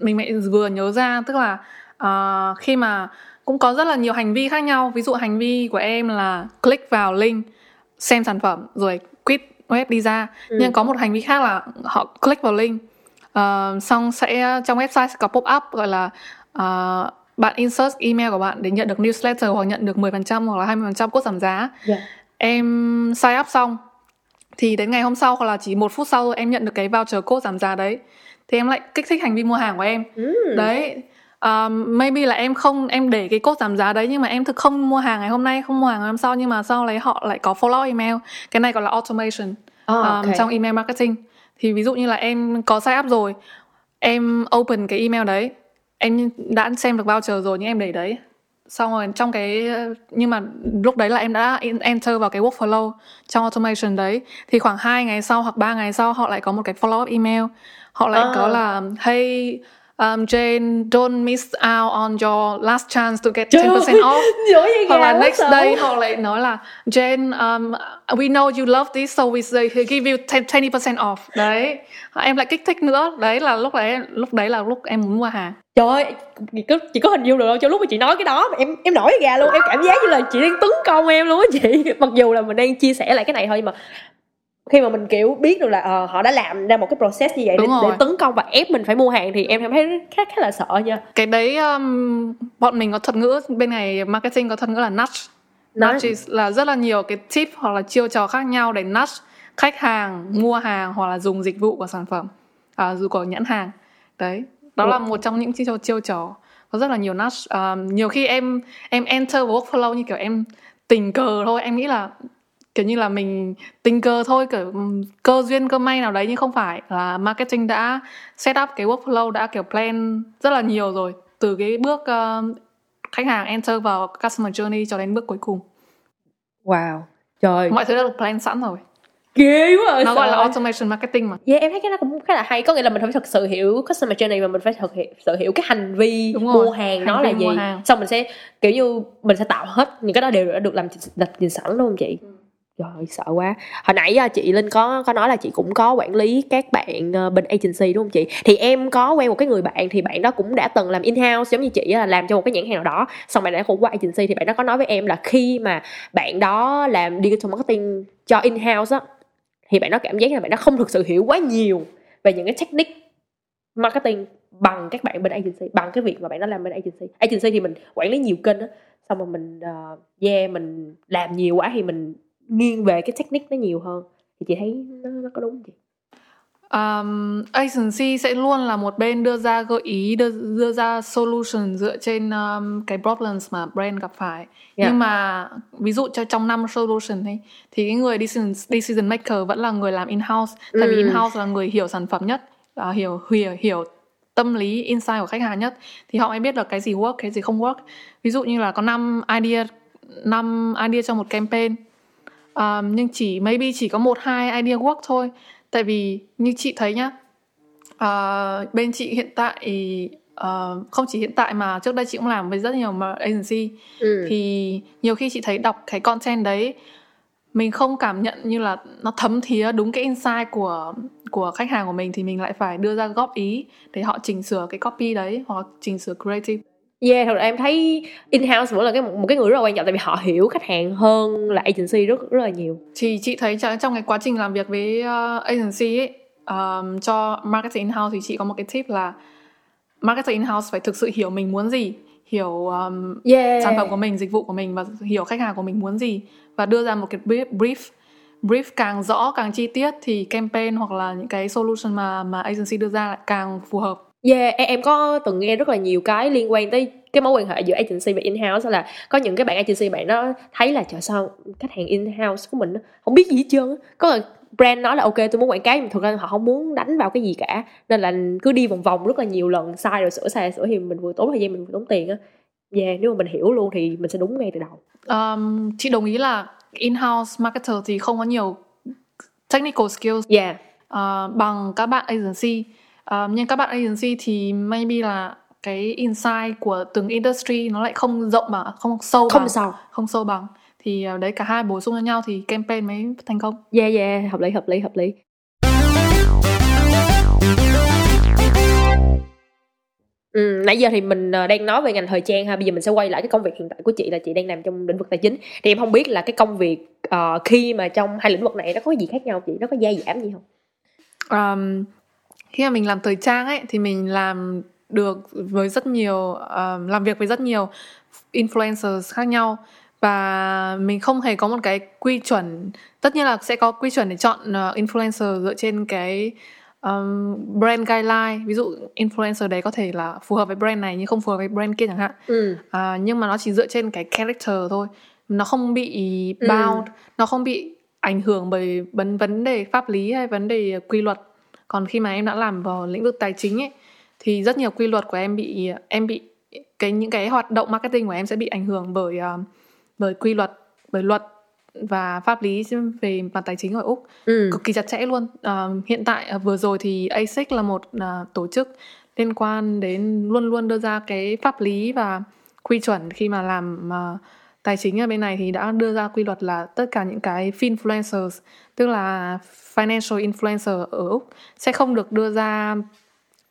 mình mẹ vừa nhớ ra tức là à, khi mà cũng có rất là nhiều hành vi khác nhau ví dụ hành vi của em là click vào link xem sản phẩm rồi quit web đi ra Ừ. nhưng có một hành vi khác là họ click vào link ờ, xong sẽ trong website sẽ có pop up gọi là ờ, bạn insert email của bạn để nhận được newsletter hoặc nhận được 10% hoặc là 20% code giảm giá Dạ. em sign up xong thì đến ngày hôm sau hoặc là chỉ một phút sau thôi em nhận được cái voucher code giảm giá đấy. Thì em lại kích thích hành vi mua hàng của em. Ừ. đấy um, maybe là em không em để cái code giảm giá đấy nhưng mà em thực không mua hàng ngày hôm nay không mua hàng ngày hôm sau nhưng mà sau đấy họ lại có follow email. Cái này gọi là automation Ah, um, ok. trong email marketing. Thì ví dụ như là em có sign up rồi em open cái email đấy em đã xem được voucher rồi nhưng em để đấy xong rồi trong cái nhưng mà lúc đấy là em đã enter vào cái workflow trong automation đấy. Thì khoảng 2 ngày sau hoặc 3 ngày sau họ lại có một cái follow up email. Họ lại À. có là hey um, Jane don't miss out on your last chance to get Trời 10% ơi, off. (laughs) hoặc là next sợ. day họ lại nói là Jane um, we know you love this so we say give you 10, 20% off. Đấy. Em lại kích thích nữa. Đấy là lúc đấy lúc đấy là lúc em muốn mua hàng Trời ơi, chị có, chị có hình dung được không? Cho lúc mà chị nói cái đó em em nổi gà luôn, em cảm giác như là chị đang tấn công em luôn á chị. (laughs) Mặc dù là mình đang chia sẻ lại cái này thôi nhưng mà khi mà mình kiểu biết được là ờ, họ đã làm ra một cái process như vậy để, rồi. để tấn công và ép mình phải mua hàng thì em cảm thấy khá khá là sợ nha. cái đấy um, bọn mình có thuật ngữ bên này marketing có thuật ngữ là nudge Nudge. nudge là rất là nhiều cái tip hoặc là chiêu trò khác nhau để nudge khách hàng mua hàng hoặc là dùng dịch vụ của sản phẩm à, dù của nhãn hàng đấy đó là một trong những chiêu, chiêu trò. Có rất là nhiều nudge um, nhiều khi em em enter workflow như kiểu em tình cờ thôi. Em nghĩ là kiểu như là mình tình cờ thôi kiểu cơ duyên cơ may nào đấy nhưng không phải. Là marketing đã set up cái workflow đã kiểu plan rất là nhiều rồi. Từ cái bước um, khách hàng enter vào customer journey cho đến bước cuối cùng. Wow. Trời, mọi thứ đã được plan sẵn rồi ghê quá nó gọi là automation marketing mà. Yeah, em thấy cái đó cũng khá là hay. Có nghĩa là mình phải thật sự hiểu customer journey và mình phải thật sự hiểu cái hành vi Đúng rồi, mua hàng nó là gì. hàng. xong mình sẽ kiểu như mình sẽ tạo hết những cái đó đều đã được làm đặt trình sẵn đúng không chị? Ừ. Trời ơi, sợ quá. Hồi nãy à, chị Linh có có nói là chị cũng có quản lý các bạn ờ, bên agency đúng không chị? Thì em có quen một cái người bạn thì bạn đó cũng đã từng làm in house giống như chị là làm cho một cái nhãn hàng nào đó. Xong bạn đã cũng qua agency thì bạn đó có nói với em là khi mà bạn đó làm digital marketing cho in house á thì bạn đó cảm giác là bạn đó không thực sự hiểu quá nhiều về những cái technique marketing bằng các bạn bên agency bằng cái việc mà bạn đó làm bên agency. Agency thì mình quản lý nhiều kênh á xong rồi mình uh, yeah mình làm nhiều quá thì mình nghiêng về cái technique nó nhiều hơn. Thì chị thấy nó, nó có đúng không chị? Um, agency sẽ luôn là một bên đưa ra gợi ý đưa đưa ra solution dựa trên um, cái problems mà brand gặp phải. Yeah. nhưng mà ví dụ cho trong năm solution ấy thì cái người decision, decision maker vẫn là người làm in house tại vì Ừ. in house là người hiểu sản phẩm nhất à, hiểu hiểu hiểu tâm lý insight của khách hàng nhất. Thì họ mới biết được cái gì work cái gì không work. Ví dụ như là có năm idea năm idea trong một campaign um, nhưng chỉ maybe chỉ có một hai idea work thôi tại vì như chị thấy nhá uh, bên chị hiện tại uh, không chỉ hiện tại mà trước đây chị cũng làm với rất nhiều mà agency ừ. thì nhiều khi chị thấy đọc cái content đấy mình không cảm nhận như là nó thấm thía đúng cái insight của của khách hàng của mình thì mình lại phải đưa ra góp ý để họ chỉnh sửa cái copy đấy hoặc chỉnh sửa creative Yeah, thật ra em thấy in-house vẫn là cái một cái người rất là quan trọng tại vì họ hiểu khách hàng hơn là agency rất rất là nhiều. thì chị thấy trong cái quá trình làm việc với uh, agency ấy um, cho marketing in-house thì chị có một cái tip là marketing in-house phải thực sự hiểu mình muốn gì hiểu um, Yeah. sản phẩm của mình dịch vụ của mình và hiểu khách hàng của mình muốn gì và đưa ra một cái brief brief brief càng rõ càng chi tiết thì campaign hoặc là những cái solution mà mà agency đưa ra lại càng phù hợp Yeah, em, em có từng nghe rất là nhiều cái liên quan tới cái mối quan hệ giữa agency và in-house là có những cái bạn agency bạn nó thấy là trời sao khách hàng in-house của mình nó không biết gì hết trơn có là brand nói là ok tôi muốn quảng cáo nhưng thực ra họ không muốn đánh vào cái gì cả. Nên là cứ đi vòng vòng rất là nhiều lần sai rồi sửa sai rồi sửa thì mình vừa tốn thời gian mình vừa tốn tiền á. Yeah, nếu mà mình hiểu luôn thì mình sẽ đúng ngay từ đầu. Um, chị đồng ý là in-house marketer thì không có nhiều technical skills. Yeah. Uh, bằng các bạn agency uh, nhưng các bạn agency thì maybe là cái insight của từng industry nó lại không rộng mà không sâu không bằng, sao. Không sâu bằng. Thì uh, đấy cả hai bổ sung cho nhau thì campaign mới thành công. Yeah yeah hợp lý hợp lý hợp lý. Ừ, nãy giờ thì mình ờ, đang nói về ngành thời trang ha. Bây giờ mình sẽ quay lại cái công việc hiện tại của chị là chị đang làm trong lĩnh vực tài chính. Thì em không biết là cái công việc ờ, khi mà trong hai lĩnh vực này nó có gì khác nhau chị? Nó có gia giảm gì không? Um, khi mà mình làm thời trang ấy thì mình làm được với rất nhiều um, làm việc với rất nhiều influencers khác nhau. Và mình không hề có một cái quy chuẩn tất nhiên là sẽ có quy chuẩn để chọn uh, influencer dựa trên cái um, brand guideline. Ví dụ influencer đấy có thể là phù hợp với brand này nhưng không phù hợp với brand kia chẳng hạn. Ừ. À, nhưng mà nó chỉ dựa trên cái character thôi. Nó không bị Ừ. bound nó không bị ảnh hưởng bởi vấn vấn đề pháp lý hay vấn đề quy luật còn khi mà em đã làm vào lĩnh vực tài chính ấy thì rất nhiều quy luật của em bị em bị cái những cái hoạt động marketing của em sẽ bị ảnh hưởng bởi uh, bởi quy luật bởi luật và pháp lý về mặt tài chính ở úc. Ừ. Cực kỳ chặt chẽ luôn. À, hiện tại à, vừa rồi thì ASIC là một à, tổ chức liên quan đến luôn luôn đưa ra cái pháp lý và quy chuẩn khi mà làm à, tài chính ở bên này thì đã đưa ra quy luật là tất cả những cái finfluencers tức là financial influencer ở úc sẽ không được đưa ra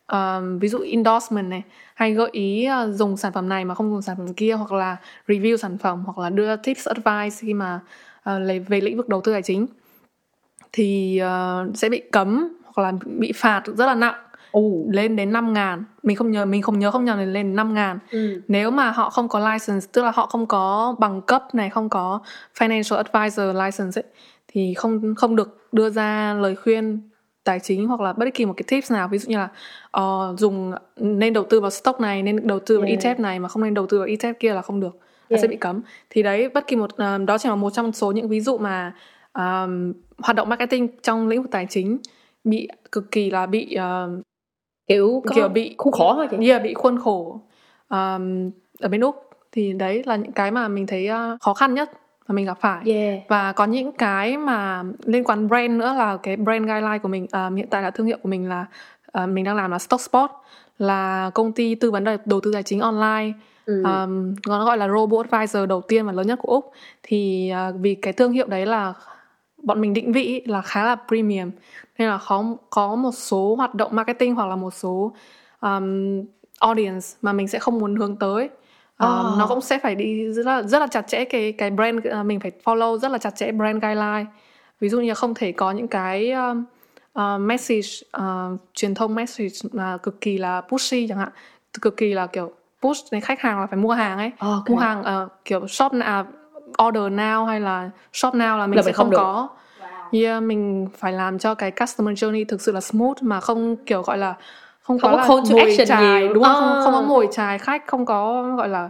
à, ví dụ endorsement này hay gợi ý à, dùng sản phẩm này mà không dùng sản phẩm kia hoặc là review sản phẩm hoặc là đưa tips advice khi mà lấy về lĩnh vực đầu tư tài chính. Thì ờ, sẽ bị cấm hoặc là bị phạt rất là nặng. Ồ. lên đến 5 ngàn. Mình không nhớ mình không nhớ không nhầm là lên đến 5 ngàn. Ừ. Nếu mà họ không có license tức là họ không có bằng cấp này không có financial advisor license ấy, thì không không được đưa ra lời khuyên tài chính hoặc là bất kỳ một cái tips nào. Ví dụ như là ờ, dùng nên đầu tư vào stock này nên đầu tư vào Yeah. ETF này mà không nên đầu tư vào ETF kia là không được nó Yeah. sẽ bị cấm. Thì đấy bất kỳ một ờ, đó chỉ là một trong số những ví dụ mà um, hoạt động marketing trong lĩnh vực tài chính bị cực kỳ là bị ờ, kiểu kiểu bị khu khổ hả chị. Yeah, bị khuôn khổ um, ở bên úc. Thì đấy là những cái mà mình thấy ờ, khó khăn nhất mà mình gặp phải. Yeah. Và có những cái mà liên quan brand nữa là cái brand guideline của mình à, hiện tại là thương hiệu của mình là à, mình đang làm là Stockspot là công ty tư vấn đầu tư tài chính online. Ừ. um, nó gọi là robo advisor đầu tiên và lớn nhất của úc. Thì à, vì cái thương hiệu đấy là bọn mình định vị là khá là premium. Nên là có có một số hoạt động marketing hoặc là một số um, audience mà mình sẽ không muốn hướng tới Oh. nó cũng sẽ phải đi rất là rất là chặt chẽ cái cái brand uh, mình phải follow rất là chặt chẽ brand guideline ví dụ như là không thể có những cái um, uh, message uh, truyền thông message mà cực kỳ là pushy chẳng hạn cực kỳ là kiểu push đến khách hàng là phải mua hàng ấy Ok. mua hàng ờ, kiểu shop nào order now hay là shop now là mình Là sẽ không không, được. có Yeah, mình phải làm cho cái customer journey thực sự là smooth mà không kiểu gọi là không, Không có là call to action chài nhiều. đúng không? Không, À. không có mồi chài khách, không có gọi là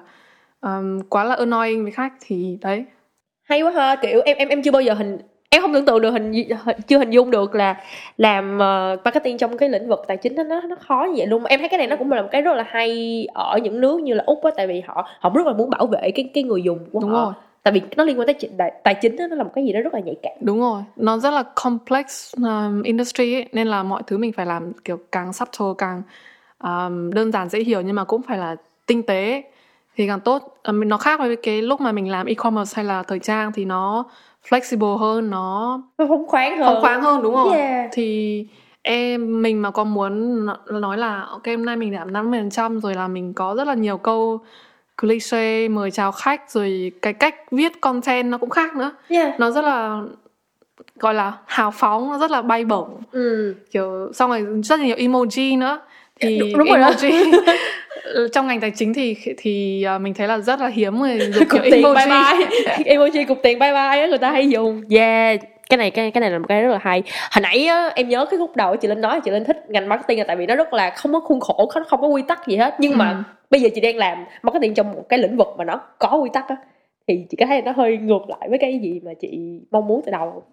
um, quá là annoying với khách thì đấy. hay quá ha kiểu em em em chưa bao giờ hình em không tưởng tượng được hình, hình chưa hình dung được là làm ờ, marketing trong cái lĩnh vực tài chính đó, nó nó khó như vậy luôn em thấy cái này nó cũng là một cái rất là hay ở những nước như là úc á tại vì họ họ rất là muốn bảo vệ cái cái người dùng của Đúng họ rồi. Tại vì nó liên quan tới chuyện tài, tài chính đó, nó là một cái gì đó rất là nhạy cảm Đúng rồi, nó rất là complex um, industry ấy, nên là mọi thứ mình phải làm kiểu càng subtle càng um, đơn giản dễ hiểu nhưng mà cũng phải là tinh tế thì càng tốt. Um, nó khác với cái lúc mà mình làm e-commerce hay là thời trang thì nó flexible hơn, nó phóng khoáng hơn phóng khoáng hơn đúng không? Yeah. Thì em mình mà có muốn nói là ok hôm nay mình giảm 50% rồi là mình có rất là nhiều câu cliché mời chào khách rồi cái cách viết content nó cũng khác nữa. Yeah. nó rất là gọi là hào phóng nó rất là bay bổng. Ừ. kiểu xong rồi rất là nhiều emoji nữa. Thì Đúng- đúng rồi đó. emoji (laughs) trong ngành tài chính thì thì à, mình thấy là rất là hiếm người dùng (laughs) cục kiểu tiền bye emoji bye. Emoji cục tiền bye bye á người ta hay dùng. Yeah cái này cái cái này là một cái rất là hay. Hồi nãy á, em nhớ cái khúc đầu chị linh nói chị linh thích ngành marketing là tại vì nó rất là không có khuôn khổ không, không có quy tắc gì hết. Nhưng mà Ừ. bây giờ chị đang làm marketing trong một cái lĩnh vực mà nó có quy tắc á thì chị có thấy nó hơi ngược lại với cái gì mà chị mong muốn từ đầu?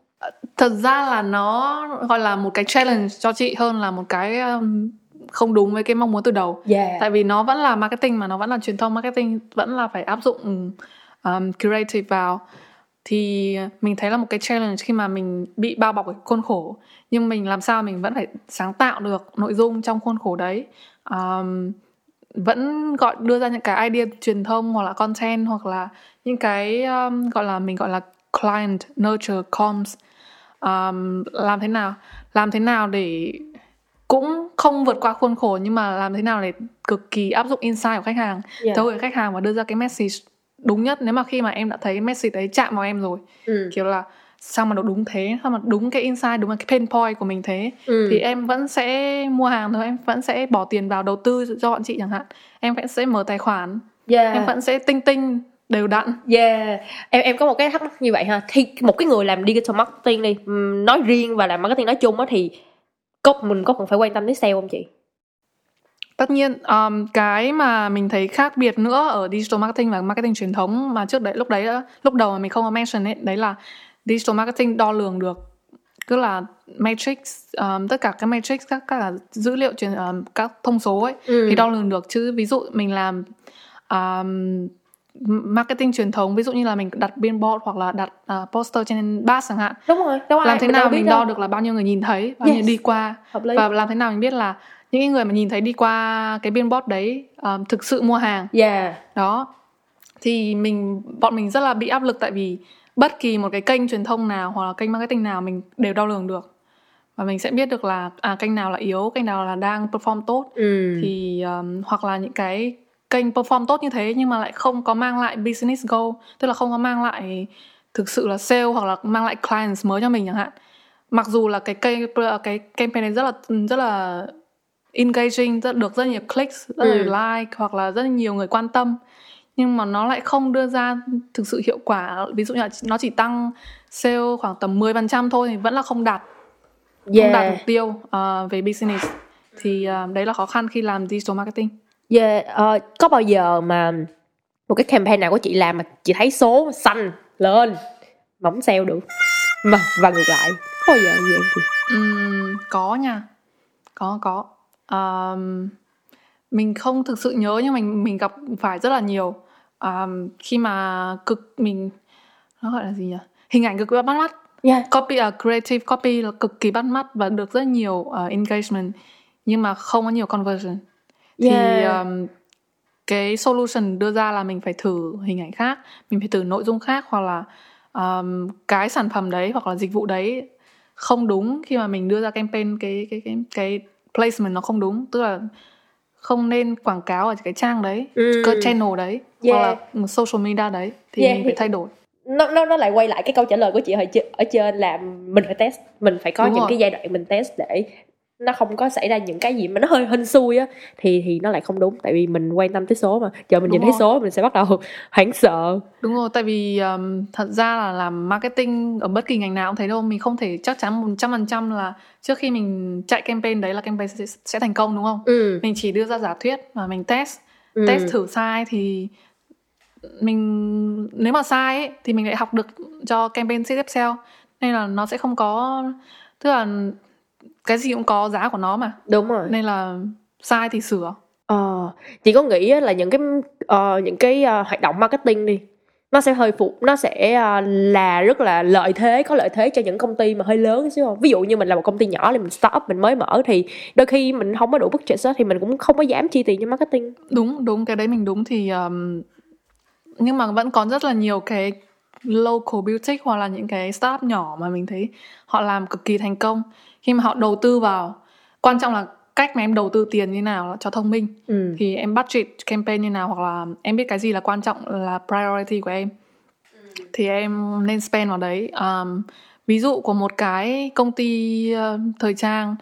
Thật ra là nó gọi là một cái challenge cho chị hơn là một cái um, không đúng với cái mong muốn từ đầu. Yeah tại vì nó vẫn là marketing mà nó vẫn là truyền thông marketing vẫn là phải áp dụng um, creative vào thì mình thấy là một cái challenge khi mà mình bị bao bọc cái khuôn khổ. Nhưng mình làm sao mình vẫn phải sáng tạo được nội dung trong khuôn khổ đấy. Um, vẫn gọi đưa ra những cái idea truyền thông hoặc là content hoặc là những cái um, gọi là mình gọi là client nurture comms. Um, làm thế nào làm thế nào để cũng không vượt qua khuôn khổ nhưng mà làm thế nào để cực kỳ áp dụng insight của khách hàng Yeah. thấu hiểu khách hàng và đưa ra cái message đúng nhất nếu mà khi mà em đã thấy message đấy chạm vào em rồi ừ. kiểu là sao mà nó đúng thế sao mà đúng cái insight đúng cái pain point của mình thế Ừ. thì em vẫn sẽ mua hàng thôi em vẫn sẽ bỏ tiền vào đầu tư cho bọn chị chẳng hạn em vẫn sẽ mở tài khoản yeah. em vẫn sẽ tinh tinh đều đặn Yeah, em em có một cái thắc mắc như vậy ha. Thì một cái người làm digital marketing đi, nói riêng và làm marketing nói chung á thì có mình có cần phải quan tâm đến sale không chị? Tất nhiên, um, cái mà mình thấy khác biệt nữa ở digital marketing và marketing truyền thống mà trước đấy lúc đấy lúc đầu mà mình không có mention ấy, đấy là digital marketing đo lường được tức là matrix um, tất cả các matrix các các dữ liệu truyền um, các thông số ấy Ừ. thì đo lường được chứ ví dụ mình làm um, marketing truyền thống ví dụ như là mình đặt billboard hoặc là đặt uh, poster trên bus chẳng hạn Đúng rồi, đâu ai làm thế mình nào mình đâu. đo được là bao nhiêu người nhìn thấy bao nhiêu Yes. đi qua và làm thế nào mình biết là những người mà nhìn thấy đi qua cái billboard đấy um, thực sự mua hàng. Yeah. đó. Thì mình bọn mình rất là bị áp lực tại vì bất kỳ một cái kênh truyền thông nào hoặc là kênh marketing nào mình đều đo lường được. Và mình sẽ biết được là à kênh nào là yếu kênh nào là đang perform tốt. Ừ. thì um, hoặc là những cái kênh perform tốt như thế nhưng mà lại không có mang lại business goal tức là không có mang lại thực sự là sale hoặc là mang lại clients mới cho mình chẳng hạn. Mặc dù là cái cây cái campaign này rất là rất là engaging rất được rất nhiều clicks rất Ừ. nhiều like hoặc là rất nhiều người quan tâm nhưng mà nó lại không đưa ra thực sự hiệu quả ví dụ như là nó chỉ tăng sale khoảng tầm 10% thôi thì vẫn là không đạt không đạt Yeah. mục tiêu ờ, về business thì ờ, đấy là khó khăn khi làm digital marketing Yeah. ờ, có bao giờ mà một cái campaign nào của chị làm mà chị thấy số xanh lên mà không sale được mà và ngược lại có bao giờ vậy chị? Ừm, có nha có có Ờm, mình không thực sự nhớ nhưng mình mình gặp phải rất là nhiều Ờm, khi mà cực mình nó gọi là gì nhỉ hình ảnh cực kỳ bắt mắt Yeah. copy uh, creative copy là cực kỳ bắt mắt và được rất nhiều uh, engagement nhưng mà không có nhiều conversion thì Yeah. um, cái solution đưa ra là mình phải thử hình ảnh khác mình phải thử nội dung khác hoặc là um, cái sản phẩm đấy hoặc là dịch vụ đấy không đúng khi mà mình đưa ra campaign cái cái cái cái placement nó không đúng tức là không nên quảng cáo ở cái trang đấy Ừ. cái channel đấy Yeah. hoặc là một social media đấy thì Yeah. mình phải thay đổi nó nó nó lại quay lại cái câu trả lời của chị hồi ở trên là mình phải test mình phải có Đúng những rồi. cái giai đoạn mình test để nó không có xảy ra những cái gì mà nó hơi hên xui á thì thì nó lại không đúng tại vì mình quan tâm tới số mà giờ mình Đúng nhìn thấy rồi. số mình sẽ bắt đầu (laughs) hoảng sợ Đúng rồi, tại vì um, thật ra là làm marketing ở bất kỳ ngành nào cũng thế đâu, mình không thể chắc chắn 100% là trước khi mình chạy campaign đấy là campaign sẽ, sẽ thành công đúng không? ừ, Mình chỉ đưa ra giả thuyết và mình test, ừ. test thử sai thì mình nếu mà sai ấy, thì mình lại học được cho campaign tiếp theo. Nên là nó sẽ không có tức là cái gì cũng có giá của nó mà. đúng rồi Nên là sai thì sửa. Ờ, chị có nghĩ là những cái ờ, những cái ờ, hoạt động marketing đi nó sẽ hơi phụ nó sẽ ờ, là rất là lợi thế có lợi thế cho những công ty mà hơi lớn xíu không ví dụ như mình là một công ty nhỏ thì mình start up mình mới mở thì đôi khi mình không có đủ budget á thì mình cũng không có dám chi tiền cho marketing đúng đúng cái đấy mình đúng thì um, nhưng mà vẫn có rất là nhiều cái local boutique hoặc là những cái startup nhỏ mà mình thấy họ làm cực kỳ thành công khi mà họ đầu tư vào quan trọng là cách mà em đầu tư tiền như nào cho thông minh. Ừ. thì em budget campaign như nào hoặc là em biết cái gì là quan trọng là priority của em. Thì em nên spend vào đấy. Um, ví dụ của một cái công ty uh, thời trang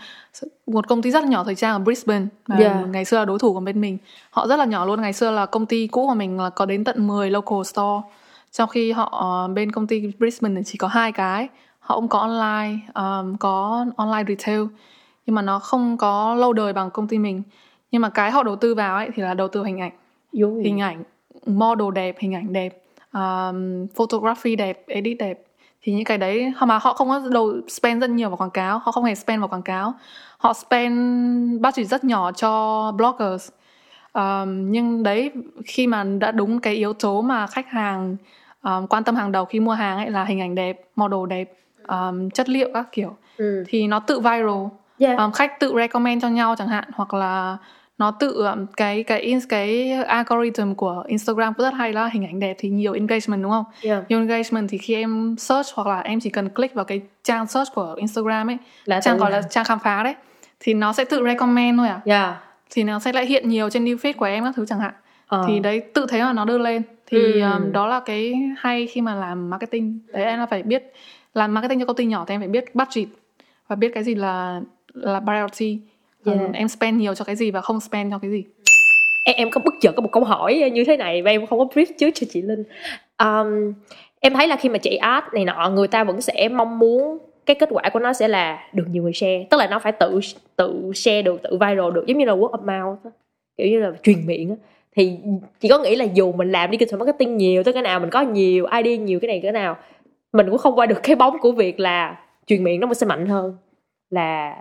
một công ty rất là nhỏ thời trang ở Brisbane mà Yeah. ngày xưa là đối thủ của bên mình. Họ rất là nhỏ luôn ngày xưa là công ty cũ của mình là có đến tận 10 local store. Trong khi họ bên công ty Brisbane thì chỉ có hai cái họ cũng có online um, có online retail nhưng mà nó không có lâu đời bằng công ty mình. Nhưng mà cái họ đầu tư vào ấy thì là đầu tư hình ảnh. Vui. hình. Ảnh model đẹp hình ảnh đẹp um, photography đẹp edit đẹp. Thì những cái đấy mà họ không có đầu spend rất nhiều vào quảng cáo họ không hề spend vào quảng cáo. Họ spend budget rất nhỏ cho bloggers. Um, nhưng đấy khi mà đã đúng cái yếu tố mà khách hàng um, quan tâm hàng đầu khi mua hàng ấy là hình ảnh đẹp model đẹp um, chất liệu các kiểu ừ. thì nó tự viral yeah. um, khách tự recommend cho nhau chẳng hạn hoặc là nó tự um, cái cái cái algorithm của Instagram cũng rất hay là hình ảnh đẹp thì nhiều engagement đúng không? yeah. Nhiều engagement thì khi em search hoặc là em chỉ cần click vào cái trang search của Instagram ấy, là trang gọi là trang khám phá đấy thì nó sẽ tự recommend thôi à. yeah. Thì nó sẽ lại hiện nhiều trên new feed của em các thứ chẳng hạn. Ờ. Thì đấy tự thấy mà nó đưa lên thì Ừ. um, đó là cái hay khi mà làm marketing. Đấy em là phải biết làm marketing cho công ty nhỏ thì em phải biết budget và biết cái gì là là priority. Yeah. em spend nhiều cho cái gì và không spend cho cái gì. em, em có bất chợt có một câu hỏi như thế này và em không có brief trước cho chị Linh um, em thấy là khi mà chạy ad này nọ người ta vẫn sẽ mong muốn cái kết quả của nó sẽ là được nhiều người share tức là nó phải tự tự share được tự viral được giống như là word of mouth kiểu như là truyền miệng á thì chị có nghĩ là dù mình làm đi digital marketing nhiều tới cái nào mình có nhiều idea nhiều cái này cái nào mình cũng không qua được cái bóng của việc là truyền miệng nó sẽ mạnh hơn là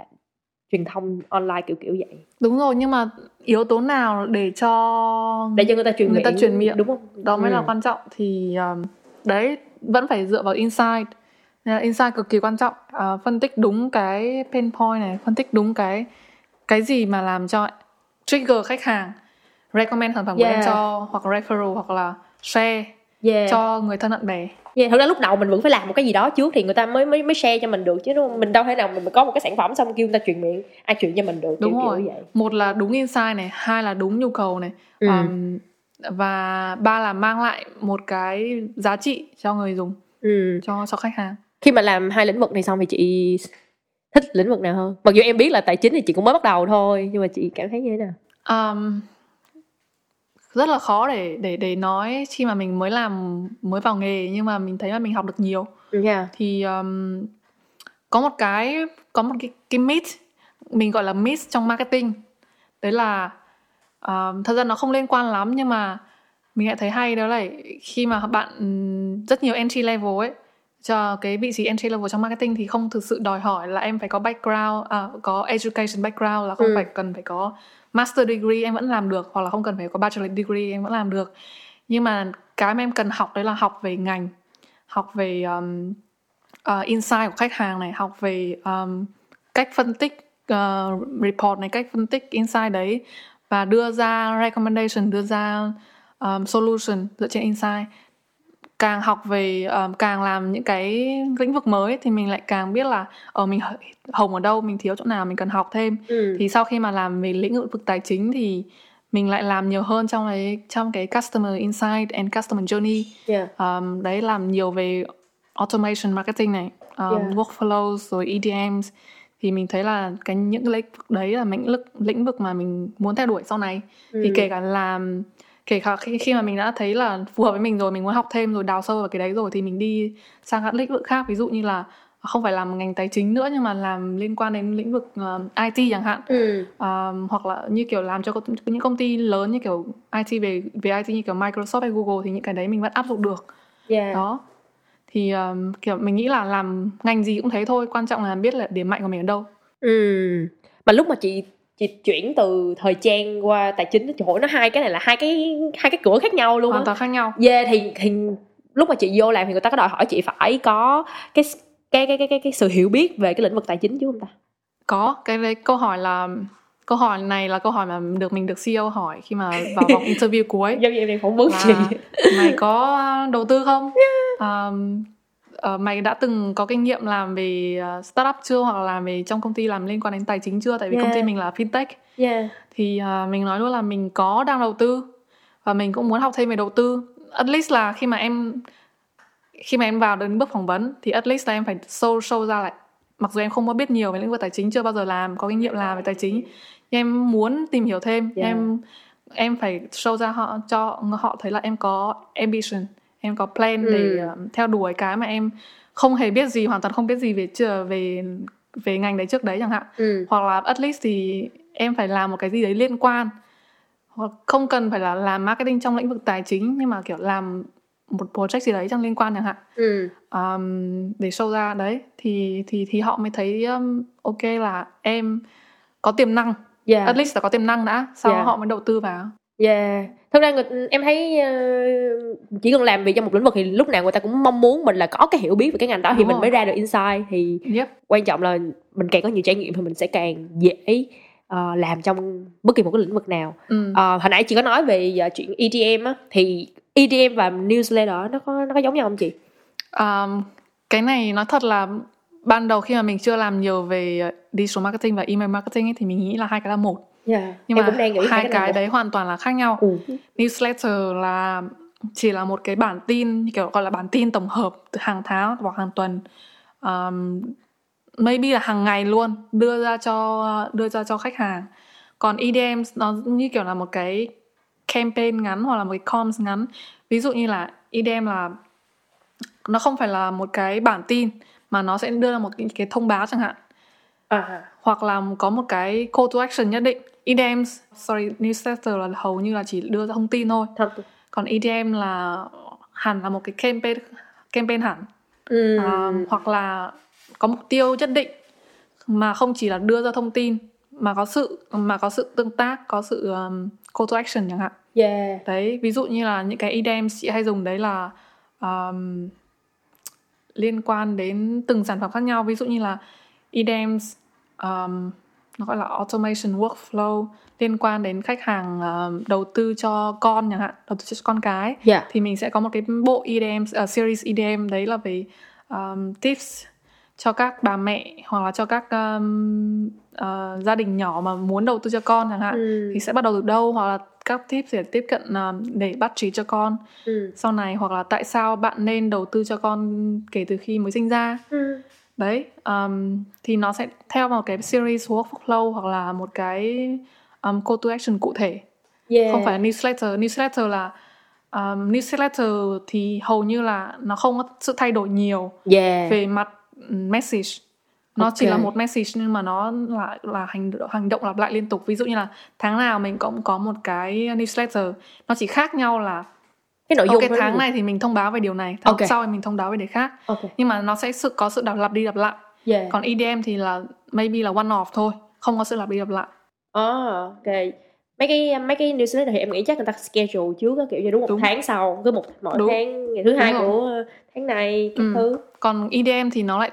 truyền thông online kiểu kiểu vậy Đúng rồi nhưng mà yếu tố nào để cho để cho người ta truyền Người miệng ta truyền miệng. đúng không đó mới là Ừ. quan trọng thì um, đấy vẫn phải dựa vào insight Nên là insight cực kỳ quan trọng À, phân tích đúng cái pain point này phân tích đúng cái cái gì mà làm cho trigger khách hàng recommend sản phẩm của em Yeah. cho hoặc referral hoặc là share yeah. cho người thân bạn bè Yeah, thật ra lúc đầu mình vẫn phải làm một cái gì đó trước thì người ta mới mới mới share cho mình được chứ đúng không? mình đâu thể nào mình có một cái sản phẩm xong kêu người ta truyền miệng ai truyền cho mình được đúng kiểu, rồi kiểu vậy một là đúng insight này hai là đúng nhu cầu này Ừ. um, và ba là mang lại một cái giá trị cho người dùng ừ. cho cho khách hàng khi mà làm hai lĩnh vực này xong thì chị thích lĩnh vực nào hơn mặc dù em biết là tài chính thì chị cũng mới bắt đầu thôi nhưng mà chị cảm thấy như thế nào Um, rất là khó để để để nói khi mà mình mới làm mới vào nghề nhưng mà mình thấy là mình học được nhiều yeah. thì um, có một cái có một cái cái myth mình gọi là myth trong marketing đấy là um, thật ra nó không liên quan lắm nhưng mà mình lại thấy hay đó là khi mà bạn rất nhiều entry level ấy cho cái vị trí entry level trong marketing thì không thực sự đòi hỏi là em phải có background à, có education background là không Ừ. phải cần phải có master degree em vẫn làm được hoặc là không cần phải có bachelor degree em vẫn làm được. Nhưng mà cái mà em cần học đấy là học về ngành học về um, uh, insight của khách hàng này học về um, cách phân tích uh, report này cách phân tích insight đấy và đưa ra recommendation đưa ra um, solution dựa trên insight càng học về um, càng làm những cái lĩnh vực mới thì mình lại càng biết là ở mình h- hồng ở đâu mình thiếu chỗ nào mình cần học thêm ừ. thì sau khi mà làm về lĩnh vực tài chính thì mình lại làm nhiều hơn trong cái trong cái customer insight and customer journey yeah. um, đấy làm nhiều về automation marketing này um, Yeah. workflows rồi EDMs thì mình thấy là cái những lĩnh vực đấy là lĩnh vực lĩnh vực mà mình muốn theo đuổi sau này Ừ. thì kể cả làm kể cả khi, khi mà mình đã thấy là phù hợp với mình rồi mình muốn học thêm rồi đào sâu vào cái đấy rồi thì mình đi sang các lĩnh vực khác ví dụ như là không phải làm ngành tài chính nữa nhưng mà làm liên quan đến lĩnh vực uh, IT chẳng hạn ừ. um, hoặc là như kiểu làm cho những công ty lớn như kiểu IT về về IT như kiểu Microsoft hay Google thì những cái đấy mình vẫn áp dụng được yeah. đó thì um, kiểu mình nghĩ là làm ngành gì cũng thế thôi quan trọng là biết là điểm mạnh của mình ở đâu Ừ. Mà lúc mà chị chị chuyển từ thời trang qua tài chính. Trời ơi, nó hai cái này là hai cái hai cái cửa khác nhau luôn hoàn toàn khác nhau. Yeah thì thì lúc mà chị vô làm thì người ta có đòi hỏi chị phải có cái cái cái cái cái, cái sự hiểu biết về cái lĩnh vực tài chính chứ không ta? có cái đấy câu hỏi là câu hỏi này là câu hỏi mà được mình được CEO hỏi khi mà vào vòng (laughs) interview cuối. Giống như em đang phỏng vấn chị. mày có đầu tư không? Um, ờ, mày đã từng có kinh nghiệm làm về uh, startup chưa? Hoặc là làm về trong công ty làm liên quan đến tài chính chưa? Tại vì công ty Yeah. mình là fintech. Yeah. thì uh, mình nói luôn là mình có đang đầu tư và mình cũng muốn học thêm về đầu tư. At least là khi mà em khi mà em vào đến bước phỏng vấn thì at least là em phải show show ra lại. Mặc dù em không có biết nhiều về lĩnh vực tài chính chưa bao giờ làm có kinh nghiệm làm về tài chính. Nhưng em muốn tìm hiểu thêm. Yeah. em em phải show ra họ cho họ thấy là em có ambition em có plan để Ừ. um, theo đuổi cái mà em không hề biết gì hoàn toàn không biết gì về về về ngành đấy trước đấy chẳng hạn Ừ. hoặc là at least thì em phải làm một cái gì đấy liên quan hoặc không cần phải là làm marketing trong lĩnh vực tài chính nhưng mà kiểu làm một project gì đấy trong liên quan chẳng hạn Ừ. um, để show ra đấy thì thì thì họ mới thấy um, ok là em có tiềm năng Yeah. at least là có tiềm năng đã sau Yeah. họ mới đầu tư vào Yeah. Thực ra người, em thấy ờ, chỉ cần làm việc trong một lĩnh vực thì lúc nào người ta cũng mong muốn mình là có cái hiểu biết về cái ngành đó thì Đúng mình rồi. mới ra được insight thì yep quan trọng là mình càng có nhiều trải nghiệm thì mình sẽ càng dễ ờ, làm trong bất kỳ một cái lĩnh vực nào. ừ. Ờ, hồi nãy chị có nói về ờ, chuyện EDM á thì EDM và newsletter nó có nó có giống nhau không chị? Um, cái này nói thật là ban đầu khi mà mình chưa làm nhiều về uh, digital marketing và email marketing ấy, thì mình nghĩ là hai cái là một Yeah. nhưng em mà cũng đang nghĩ hai cái một. đấy hoàn toàn là khác nhau Ừ. newsletter là chỉ là một cái bản tin kiểu gọi là bản tin tổng hợp từ hàng tháng hoặc hàng tuần um, maybe là hàng ngày luôn đưa ra cho đưa ra cho khách hàng còn EDM nó như kiểu là một cái campaign ngắn hoặc là một cái comms ngắn ví dụ như là EDM là nó không phải là một cái bản tin mà nó sẽ đưa ra một cái, cái thông báo chẳng hạn À. hoặc là có một cái call to action nhất định EDM sorry newsletter là hầu như là chỉ đưa ra thông tin thôi Thật. còn EDM là hẳn là một cái campaign campaign hẳn Ừ. um, hoặc là có mục tiêu nhất định mà không chỉ là đưa ra thông tin mà có sự mà có sự tương tác có sự um, call to action chẳng hạn Yeah. đấy ví dụ như là những cái EDM chị hay dùng đấy là um, liên quan đến từng sản phẩm khác nhau ví dụ như là EDM um, nó gọi là automation workflow liên quan đến khách hàng um, đầu tư cho con chẳng hạn đầu tư cho con cái Yeah. thì mình sẽ có một cái bộ EDM uh, series EDM đấy là về um, tips cho các bà mẹ hoặc là cho các um, uh, gia đình nhỏ mà muốn đầu tư cho con chẳng hạn Ừ. thì sẽ bắt đầu từ đâu hoặc là các tips để tiếp cận um, để bắt trí cho con Ừ. sau này hoặc là tại sao bạn nên đầu tư cho con kể từ khi mới sinh ra Ừ. đấy um, thì nó sẽ theo một cái series workflow hoặc là một cái um, call to action cụ thể Yeah. không phải newsletter newsletter là um, newsletter thì hầu như là nó không có sự thay đổi nhiều Yeah. về mặt um, message nó chỉ Ok. là một message nhưng mà nó là là hành hành động lặp lại liên tục ví dụ như là tháng nào mình cũng có một cái newsletter nó chỉ khác nhau là Cái nội dung ok của nó tháng này thì mình thông báo về điều này tháng Ok. sau thì mình thông báo về điều khác Ok. nhưng mà nó sẽ sự có sự đọc lặp đi lặp lại Yeah. còn EDM thì là maybe là one off thôi không có sự lặp đi lặp lại À, ok. Mấy cái mấy cái newsletter thì em nghĩ chắc người ta schedule trước kiểu như đúng một Đúng. tháng sau, cứ một mỗi Đúng. tháng ngày thứ hai Đúng rồi. của tháng này các Ừ. thứ. còn EDM thì nó lại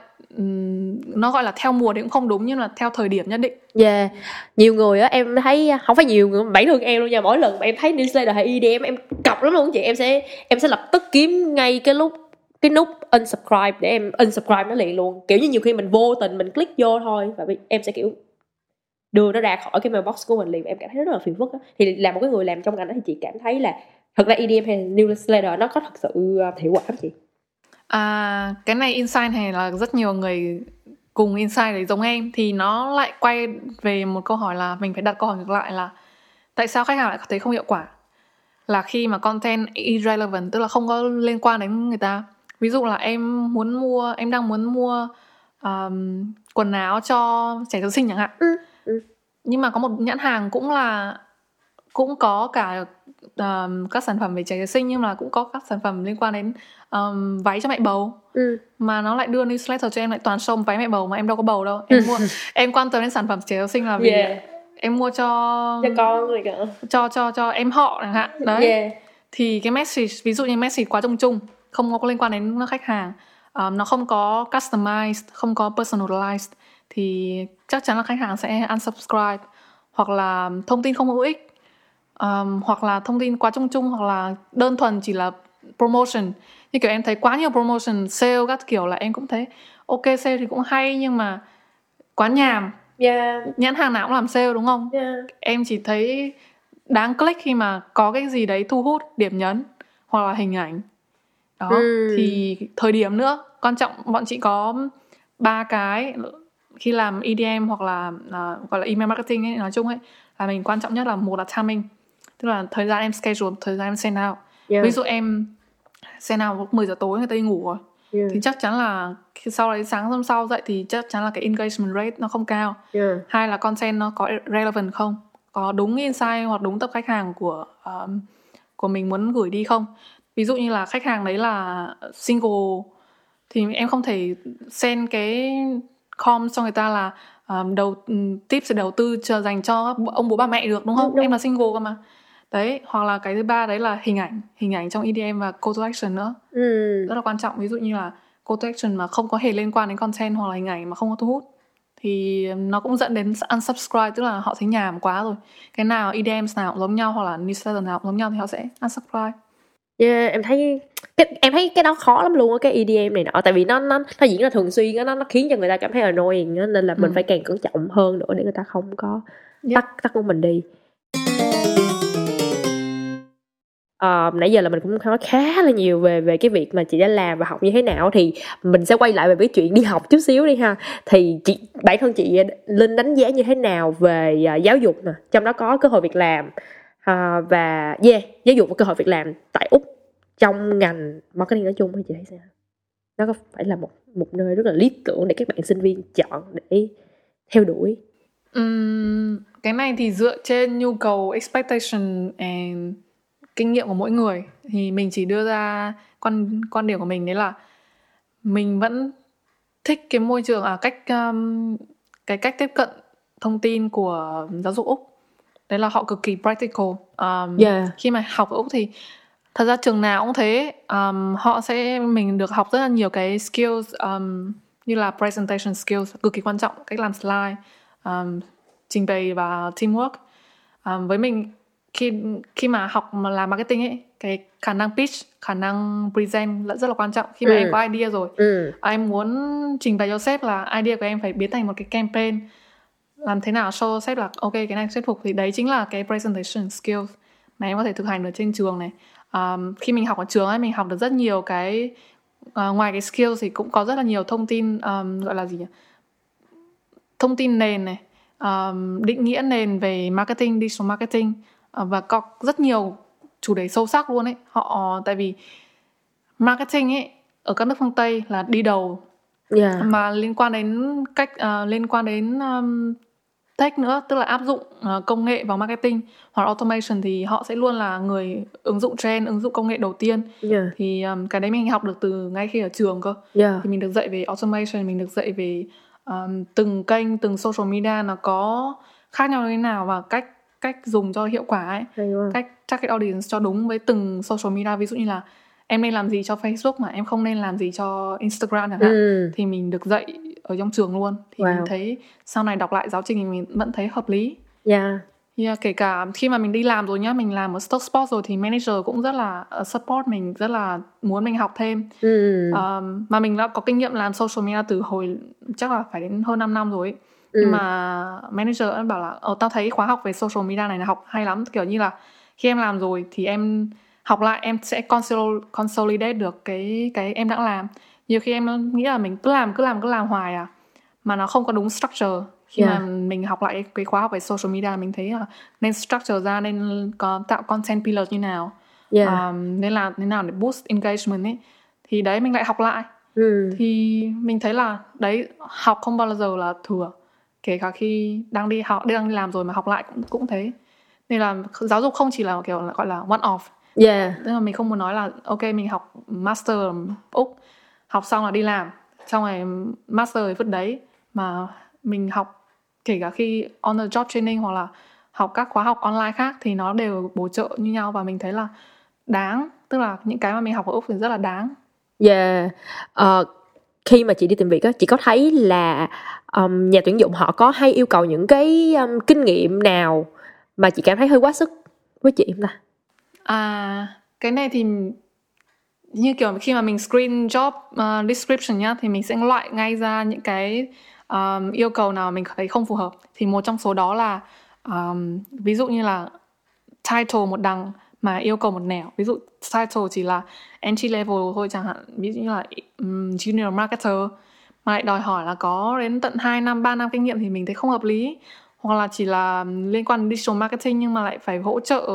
nó gọi là theo mùa thì cũng không đúng nhưng là theo thời điểm nhất định Yeah. Nhiều người á em thấy không phải nhiều người bản thân em luôn nha, mỗi lần mà em thấy newsletter hay EDM em cọc lắm luôn chị, em sẽ em sẽ lập tức kiếm ngay cái lúc cái nút unsubscribe để em unsubscribe nó liền luôn. Kiểu như nhiều khi mình vô tình mình click vô thôi và em sẽ kiểu đưa nó ra khỏi cái mailbox của mình liền em cảm thấy rất là phiền phức đó. Thì là một cái người làm trong ngành đó thì chị cảm thấy là thật ra EDM hay newsletter nó có thật sự à, hiệu quả không chị? À, cái này insight này là rất nhiều người cùng insight đấy giống em. Thì nó lại quay về một câu hỏi là mình phải đặt câu hỏi ngược lại là tại sao khách hàng lại thấy không hiệu quả? Là khi mà content irrelevant tức là không có liên quan đến người ta. Ví dụ là em muốn mua em đang muốn mua um, quần áo cho trẻ sơ sinh chẳng hạn. Ừ, ừ. nhưng mà có một nhãn hàng cũng là cũng có cả um, các sản phẩm về trẻ sơ sinh nhưng mà cũng có các sản phẩm liên quan đến um, váy cho mẹ bầu ừ. mà nó lại đưa newsletter cho em lại toàn show váy mẹ bầu mà em đâu có bầu đâu em mua (laughs) em quan tâm đến sản phẩm trẻ sơ sinh là vì Yeah. em mua cho cho con rồi cả cho cho cho em họ chẳng hạn đấy yeah. thì cái message ví dụ như message quá chung chung không có liên quan đến khách hàng um, nó không có customized không có personalized thì chắc chắn là khách hàng sẽ unsubscribe hoặc là thông tin không hữu ích um, hoặc là thông tin quá chung chung hoặc là đơn thuần chỉ là promotion như kiểu em thấy quá nhiều promotion sale các kiểu là em cũng thấy ok sale thì cũng hay nhưng mà quá nhàm yeah. nhãn hàng nào cũng làm sale đúng không yeah. em chỉ thấy đáng click khi mà có cái gì đấy thu hút điểm nhấn hoặc là hình ảnh đó Ừ. thì thời điểm nữa quan trọng bọn chị có ba cái khi làm EDM hoặc là uh, gọi là email marketing ấy nói chung ấy là mình quan trọng nhất là một là timing tức là thời gian em schedule thời gian em send out Yeah. ví dụ em send out lúc 10 giờ tối người ta đi ngủ rồi Yeah. thì chắc chắn là sau đấy sáng hôm sau dậy thì chắc chắn là cái engagement rate nó không cao Yeah. hai là content nó có relevant không có đúng insight hoặc đúng tập khách hàng của um, của mình muốn gửi đi không ví dụ như là khách hàng đấy là single thì em không thể send cái com cho người ta là um, đầu um, tips để đầu tư chờ dành cho ông bố bà mẹ được đúng không đúng. em là single cơ mà đấy hoặc là cái thứ ba đấy là hình ảnh hình ảnh trong EDM và call to action nữa Ừ. rất là quan trọng ví dụ như là call to action mà không có hề liên quan đến content hoặc là hình ảnh mà không có thu hút thì nó cũng dẫn đến unsubscribe tức là họ thấy nhàm quá rồi cái nào EDM nào cũng giống nhau hoặc là newsletter nào cũng giống nhau thì họ sẽ unsubscribe Yeah, em thấy cái, em thấy cái đó khó lắm luôn á cái EDM này nọ tại vì nó nó nó diễn ra thường xuyên á nó nó khiến cho người ta cảm thấy annoying á nên là mình Ừ. phải càng cẩn trọng hơn nữa để người ta không có Yep. tắt tắt của mình đi uh, nãy giờ là mình cũng nói khá là nhiều về về cái việc mà chị đã làm và học như thế nào thì mình sẽ quay lại về cái chuyện đi học chút xíu đi ha. Thì chị bản thân chị linh đánh giá như thế nào về uh, giáo dục nè? Trong đó có cơ hội việc làm uh, và yeah giáo dục và cơ hội việc làm tại úc trong ngành marketing nói chung thì chị thấy sao? Nó có phải là một một nơi rất là lý tưởng để các bạn sinh viên chọn để theo đuổi? Um, cái này thì dựa trên nhu cầu expectation and kinh nghiệm của mỗi người. Thì mình chỉ đưa ra quan quan điểm của mình đấy là mình vẫn thích cái môi trường à cách um, cái cách tiếp cận thông tin của giáo dục úc. Đấy là họ cực kỳ practical. Um, Yeah. khi mà học ở úc thì thật ra trường nào cũng thế. Um, họ sẽ mình được học rất là nhiều cái skills um, như là presentation skills cực kỳ quan trọng cách làm slide um, trình bày và teamwork. Um, với mình khi khi mà học mà làm marketing ấy cái khả năng pitch khả năng present là rất là quan trọng. Khi mà Ừ. em có idea rồi ừ. em muốn trình bày cho sếp là idea của em phải biến thành một cái campaign. Làm thế nào show sếp là ok cái này thuyết phục. Thì đấy chính là cái presentation skills mà em có thể thực hành được trên trường này. Um, khi mình học ở trường ấy mình học được rất nhiều cái à, ngoài cái skills thì cũng có rất là nhiều thông tin um, gọi là gì nhỉ? Thông tin nền này um, định nghĩa nền về marketing digital marketing. uh, và có rất nhiều chủ đề sâu sắc luôn ấy. Họ tại vì marketing ấy ở các nước phương tây là đi đầu. Yeah. Mà liên quan đến cách ờ, liên quan đến um, tech nữa tức là áp dụng ờ, công nghệ vào marketing hoặc automation thì họ sẽ luôn là người ứng dụng trend ứng dụng công nghệ đầu tiên. Yeah. Thì um, cái đấy mình học được từ ngay khi ở trường cơ. Yeah. Thì mình được dạy về automation mình được dạy về um, từng kênh từng social media nó có khác nhau như thế nào và cách cách dùng cho hiệu quả ấy. Cách target audience cho đúng với từng social media ví dụ như là em nên làm gì cho Facebook mà em không nên làm gì cho Instagram chẳng hạn ừ. thì mình được dạy ở trong trường luôn. Thì Wow. mình thấy sau này đọc lại giáo trình thì mình vẫn thấy hợp lý. Yeah Yeah, kể cả khi mà mình đi làm rồi nhá mình làm ở stock sport rồi thì manager cũng rất là uh, support mình rất là muốn mình học thêm. Ừ. Um, mà mình đã có kinh nghiệm làm social media từ hồi chắc là phải đến hơn 5 năm rồi ấy. Ừ. nhưng mà manager bảo là ờ tao thấy khóa học về social media này là học hay lắm kiểu như là khi em làm rồi thì em học lại em sẽ consol- consolidate được cái cái em đã làm nhiều khi em nghĩ là mình cứ làm cứ làm cứ làm hoài à mà nó không có đúng structure khi Yeah. mà mình học lại cái khóa học về social media mình thấy là nên structure ra nên có tạo content pillar như nào yeah. um, nên là thế nào để boost engagement ấy thì đấy mình lại học lại ừ. thì mình thấy là đấy học không bao giờ là thừa kể cả khi đang đi học đang đi làm rồi mà học lại cũng cũng thế. Nên là giáo dục không chỉ là kiểu là gọi là one off. Yeah. tức là mình không muốn nói là ok mình học master úc học xong là đi làm. Xong rồi master vứt đấy mà mình học kể cả khi on the job training hoặc là học các khóa học online khác thì nó đều bổ trợ như nhau và mình thấy là đáng. Tức là những cái mà mình học ở úc thì rất là đáng. Yeah. Ờ, khi mà chị đi tìm việc á, chị có thấy là um, nhà tuyển dụng họ có hay yêu cầu những cái um, kinh nghiệm nào mà chị cảm thấy hơi quá sức với chị không ta? À, cái này thì như kiểu khi mà mình screen job uh, description nhá thì mình sẽ loại ngay ra những cái um, yêu cầu nào mình thấy không phù hợp. Thì một trong số đó là um, ví dụ như là title một đằng mà yêu cầu một nẻo. Ví dụ title chỉ là entry level thôi chẳng hạn, ví dụ như là um, junior marketer mà lại đòi hỏi là có đến tận 2 năm, 3 năm kinh nghiệm thì mình thấy không hợp lý. Hoặc là chỉ là liên quan đến digital marketing nhưng mà lại phải hỗ trợ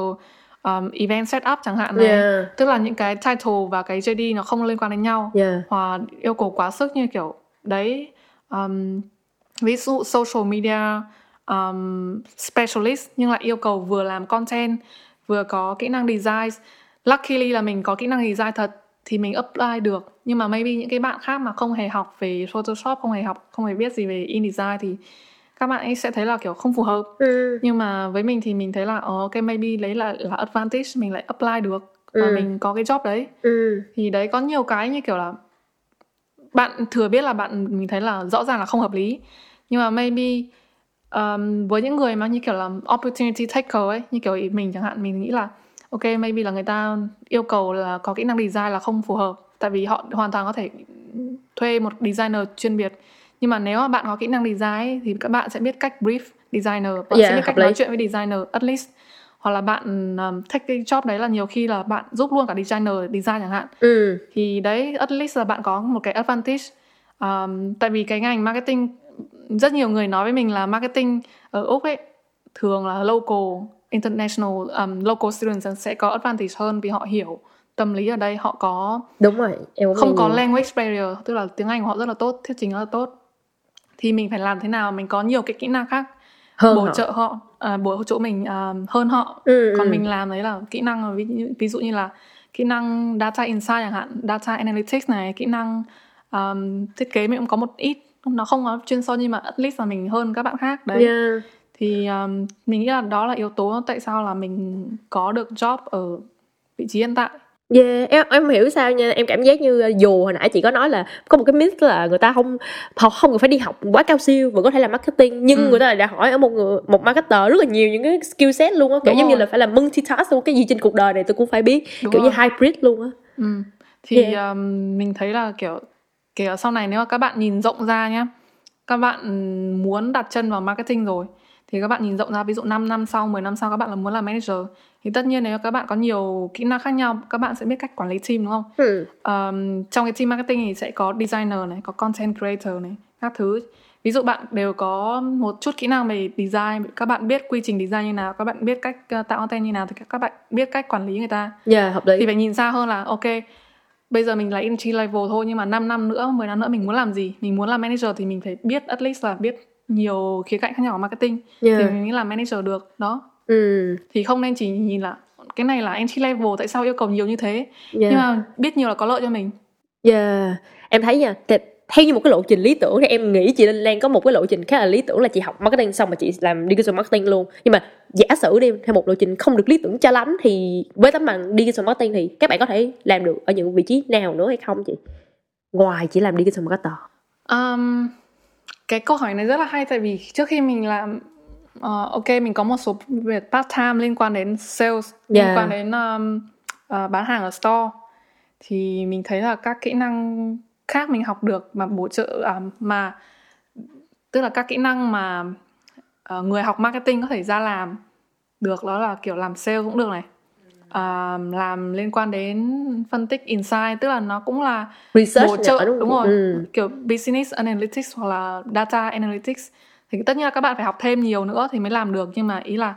um, event setup chẳng hạn này Yeah. tức là những cái title và cái JD nó không liên quan đến nhau Yeah. hoặc yêu cầu quá sức như kiểu đấy um, ví dụ social media um, specialist nhưng lại yêu cầu vừa làm content vừa có kỹ năng design luckily là mình có kỹ năng design thật thì mình apply được nhưng mà maybe những cái bạn khác mà không hề học về Photoshop không hề học không hề biết gì về InDesign thì các bạn ấy sẽ thấy là kiểu không phù hợp Ừ. nhưng mà với mình thì mình thấy là ờ, ok maybe lấy là là advantage mình lại apply được và Ừ. mình có cái job đấy Ừ. thì đấy có nhiều cái như kiểu là bạn thừa biết là bạn mình thấy là rõ ràng là không hợp lý nhưng mà maybe um, với những người mà như kiểu là opportunity taker ấy như kiểu mình chẳng hạn mình nghĩ là ok maybe là người ta yêu cầu là có kỹ năng design là không phù hợp tại vì họ hoàn toàn có thể thuê một designer chuyên biệt. Nhưng mà nếu mà bạn có kỹ năng design ấy, thì các bạn sẽ biết cách brief designer bạn Yeah, sẽ biết cách nói chuyện với designer at least. Hoặc là bạn um, take cái job đấy là nhiều khi là bạn giúp luôn cả designer design chẳng hạn. Ừ. thì đấy at least là bạn có một cái advantage. Um, tại vì cái ngành marketing rất nhiều người nói với mình là marketing ở úc ấy thường là local international um, local students sẽ có advantage hơn vì họ hiểu tâm lý ở đây. Họ có Đúng rồi, em không nghe có language barrier tức là tiếng anh của họ rất là tốt thuyết trình rất là tốt. Thì mình phải làm thế nào? Mình có nhiều cái kỹ năng khác hơn bổ họ. trợ họ à, bổ chỗ mình à, hơn họ. Ừ, còn ừ. mình làm đấy là kỹ năng ví, dụ- ví dụ như là kỹ năng data insight chẳng hạn data analytics này kỹ năng um, thiết kế mình cũng có một ít. Nó không có chuyên sâu nhưng mà at least là mình hơn các bạn khác đấy. Yeah. Thì um, mình nghĩ là đó là yếu tố tại sao là mình có được job ở vị trí hiện tại Yeah, em em hiểu sao nha em cảm giác như uh, dù hồi nãy chị có nói là có một cái myth là người ta không họ không cần phải đi học quá cao siêu vẫn có thể làm marketing nhưng Ừ. người ta lại đã hỏi ở một người một marketer rất là nhiều những cái skill set luôn á kiểu Đúng giống như là phải làm multitask luôn cái gì trên cuộc đời này tôi cũng phải biết Đúng kiểu rồi. như hybrid luôn á Ừ. Thì Yeah. um, mình thấy là kiểu kể ở sau này nếu mà các bạn nhìn rộng ra nhá các bạn muốn đặt chân vào marketing rồi thì các bạn nhìn rộng ra ví dụ 5 năm sau 10 năm sau các bạn là muốn làm manager. Thì tất nhiên nếu các bạn có nhiều kỹ năng khác nhau các bạn sẽ biết cách quản lý team đúng không? Ừ. um, trong cái team marketing thì sẽ có designer này có content creator này các thứ. Ví dụ bạn đều có một chút kỹ năng về design các bạn biết quy trình design như nào các bạn biết cách uh, tạo content như nào thì các bạn biết cách quản lý người ta. Yeah hợp lý. Thì phải nhìn xa hơn là ok bây giờ mình là entry level thôi nhưng mà 5 năm nữa 10 năm nữa mình muốn làm gì? Mình muốn làm manager thì mình phải biết at least là biết nhiều khía cạnh khác nhau của marketing Yeah. thì mình mới làm manager được đó ừ. thì không nên chỉ nhìn là cái này là entry level tại sao yêu cầu nhiều như thế yeah. nhưng mà biết nhiều là có lợi cho mình Yeah. Em thấy nha, th- theo như một cái lộ trình lý tưởng thì em nghĩ chị Linh Lan có một cái lộ trình khá là lý tưởng là chị học marketing xong mà chị làm digital marketing luôn. Nhưng mà giả sử đi theo một lộ trình không được lý tưởng cho lắm thì với tấm bằng digital marketing thì các bạn có thể làm được ở những vị trí nào nữa hay không chị? Ngoài chỉ làm digital marketer. Um, cái câu hỏi này rất là hay tại vì trước khi mình làm ờ, ok mình có một số việc part time liên quan đến sales liên Yeah. quan đến um, ờ, bán hàng ở store thì mình thấy là các kỹ năng khác mình học được mà bổ trợ à, mà tức là các kỹ năng mà ờ, người học marketing có thể ra làm được đó là kiểu làm sale cũng được này à, làm liên quan đến phân tích insight tức là nó cũng là research bổ trợ nữa, đúng, rồi Ừ. kiểu business analytics hoặc là data analytics thì tất nhiên là các bạn phải học thêm nhiều nữa thì mới làm được nhưng mà ý là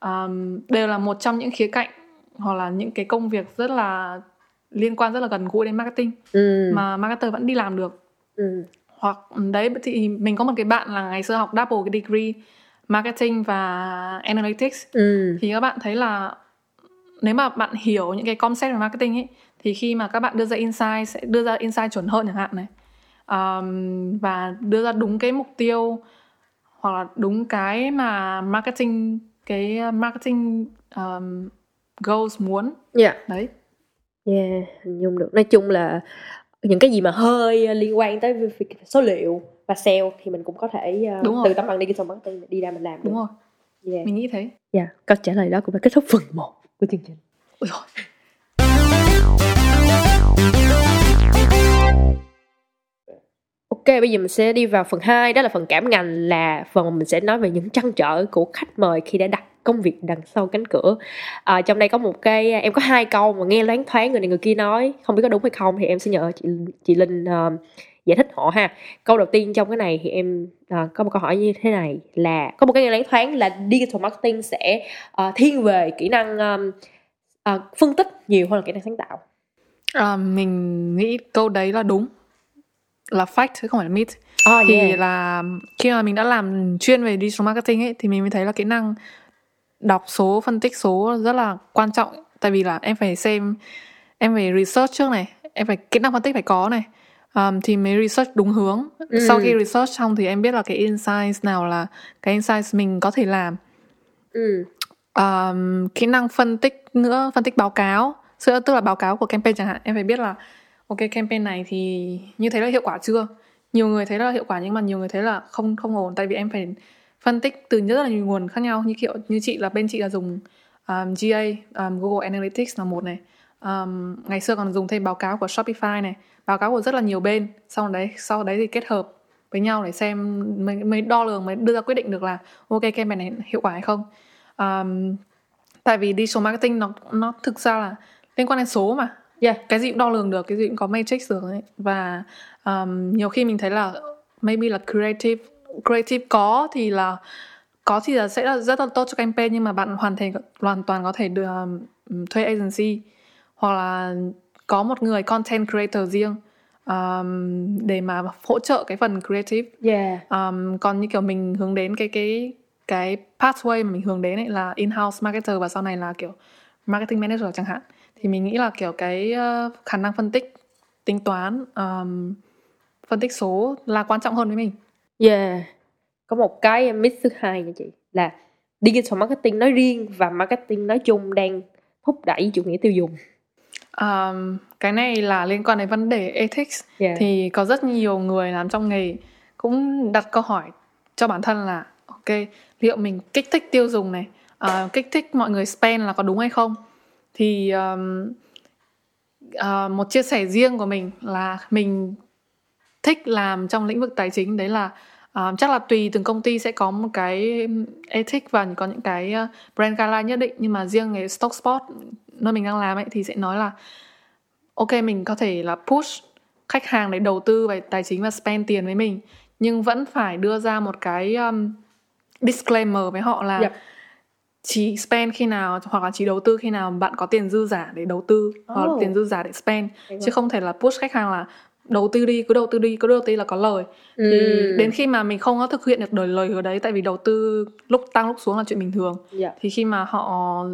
um, đều là một trong những khía cạnh hoặc là những cái công việc rất là liên quan rất là gần gũi đến marketing Ừ. mà marketer vẫn đi làm được Ừ. hoặc đấy thì mình có một cái bạn là ngày xưa học double cái degree marketing và analytics Ừ. thì các bạn thấy là nếu mà bạn hiểu những cái concept về marketing ấy thì khi mà các bạn đưa ra insight sẽ đưa ra insight chuẩn hơn chẳng hạn này um, và đưa ra đúng cái mục tiêu hoặc là đúng cái mà marketing cái marketing um, goals muốn Dạ. đấy Yeah, hình dung được. Nói chung là những cái gì mà hơi liên quan tới việc số liệu và sale thì mình cũng có thể uh, Đúng rồi. từ tấm bằng digital marketing đi ra mình làm được. đúng rồi Yeah. mình nghĩ thế Yeah. Câu trả lời đó cũng đã kết thúc phần 1 của chương trình. Ôi dồi. Ok, bây giờ mình sẽ đi vào phần 2 đó là phần cảm ngành là phần mà mình sẽ nói về những trăn trở của khách mời khi đã đặt công việc đằng sau cánh cửa. À, trong đây có một cái em có hai câu mà nghe loáng thoáng người này người kia nói, không biết có đúng hay không thì em sẽ nhờ chị chị Linh uh, giải thích họ ha. Câu đầu tiên trong cái này thì em à, có một câu hỏi như thế này là có một cái loáng thoáng là digital marketing sẽ à, thiên về kỹ năng um, à, phân tích nhiều hơn là kỹ năng sáng tạo. À, mình nghĩ câu đấy là đúng. Là fact chứ không phải là myth. Oh, thì là khi mà mình đã làm chuyên về digital marketing ấy thì mình mới thấy là kỹ năng đọc số phân tích số rất là quan trọng. Tại vì là em phải xem em phải research trước này em phải kỹ năng phân tích phải có này um, thì mới research đúng hướng. Ừ. sau khi research xong thì em biết là cái insights nào là cái insights mình có thể làm. Ừ. um, kỹ năng phân tích nữa phân tích báo cáo. Sự- tức là báo cáo của campaign chẳng hạn. Em phải biết là ok campaign này thì như thế là hiệu quả chưa? Nhiều người thấy là hiệu quả nhưng mà nhiều người thấy là không không ổn. Tại vì em phải phân tích từ rất là nhiều nguồn khác nhau. Như kiểu như chị là bên chị là dùng um, GA um, Google Analytics là một này um, ngày xưa còn dùng thêm báo cáo của Shopify này báo cáo của rất là nhiều bên sau đấy sau đấy thì kết hợp với nhau để xem mới, mới đo lường mới đưa ra quyết định được là ok campaign này hiệu quả hay không um, tại vì digital marketing nó nó thực ra là liên quan đến số mà Yeah. cái gì cũng đo lường được cái gì cũng có matrix được ấy. và um, nhiều khi mình thấy là maybe là creative creative có thì là có thì là sẽ là rất là tốt cho campaign nhưng mà bạn hoàn thành hoàn toàn có thể được um, thuê agency hoặc là có một người content creator riêng um, để mà hỗ trợ cái phần creative Yeah. um, còn như kiểu mình hướng đến cái cái cái pathway mà mình hướng đến ấy là in-house marketer và sau này là kiểu marketing manager chẳng hạn thì mình nghĩ là kiểu cái uh, khả năng phân tích tính toán um, phân tích số là quan trọng hơn với mình Yeah. Có một cái myth thứ hai nha chị là digital marketing nói riêng và marketing nói chung đang thúc đẩy chủ nghĩa tiêu dùng. Um, cái này là liên quan đến vấn đề ethics. Yeah. thì có rất nhiều người làm trong nghề cũng đặt câu hỏi cho bản thân là ok liệu mình kích thích tiêu dùng này ờ, kích thích mọi người spend là có đúng hay không? Thì um, ờ, một chia sẻ riêng của mình là mình thích làm trong lĩnh vực tài chính. Đấy là ờ, chắc là tùy từng công ty sẽ có một cái ethic và có những cái brand guideline nhất định. Nhưng mà riêng cái stock spot nơi mình đang làm ấy thì sẽ nói là ok mình có thể là push khách hàng để đầu tư về tài chính và spend tiền với mình nhưng vẫn phải đưa ra một cái um, disclaimer với họ là Yep. chỉ spend khi nào hoặc là chỉ đầu tư khi nào bạn có tiền dư giả để đầu tư hoặc Oh. tiền dư giả để spend Hay chứ không thể là push khách hàng là đầu tư đi cứ đầu tư đi cứ đầu tư là có lời thì Ừm. đến khi mà mình không có thực hiện được đời lời hứa đấy tại vì đầu tư lúc tăng lúc xuống là chuyện bình thường Dạ. thì khi mà họ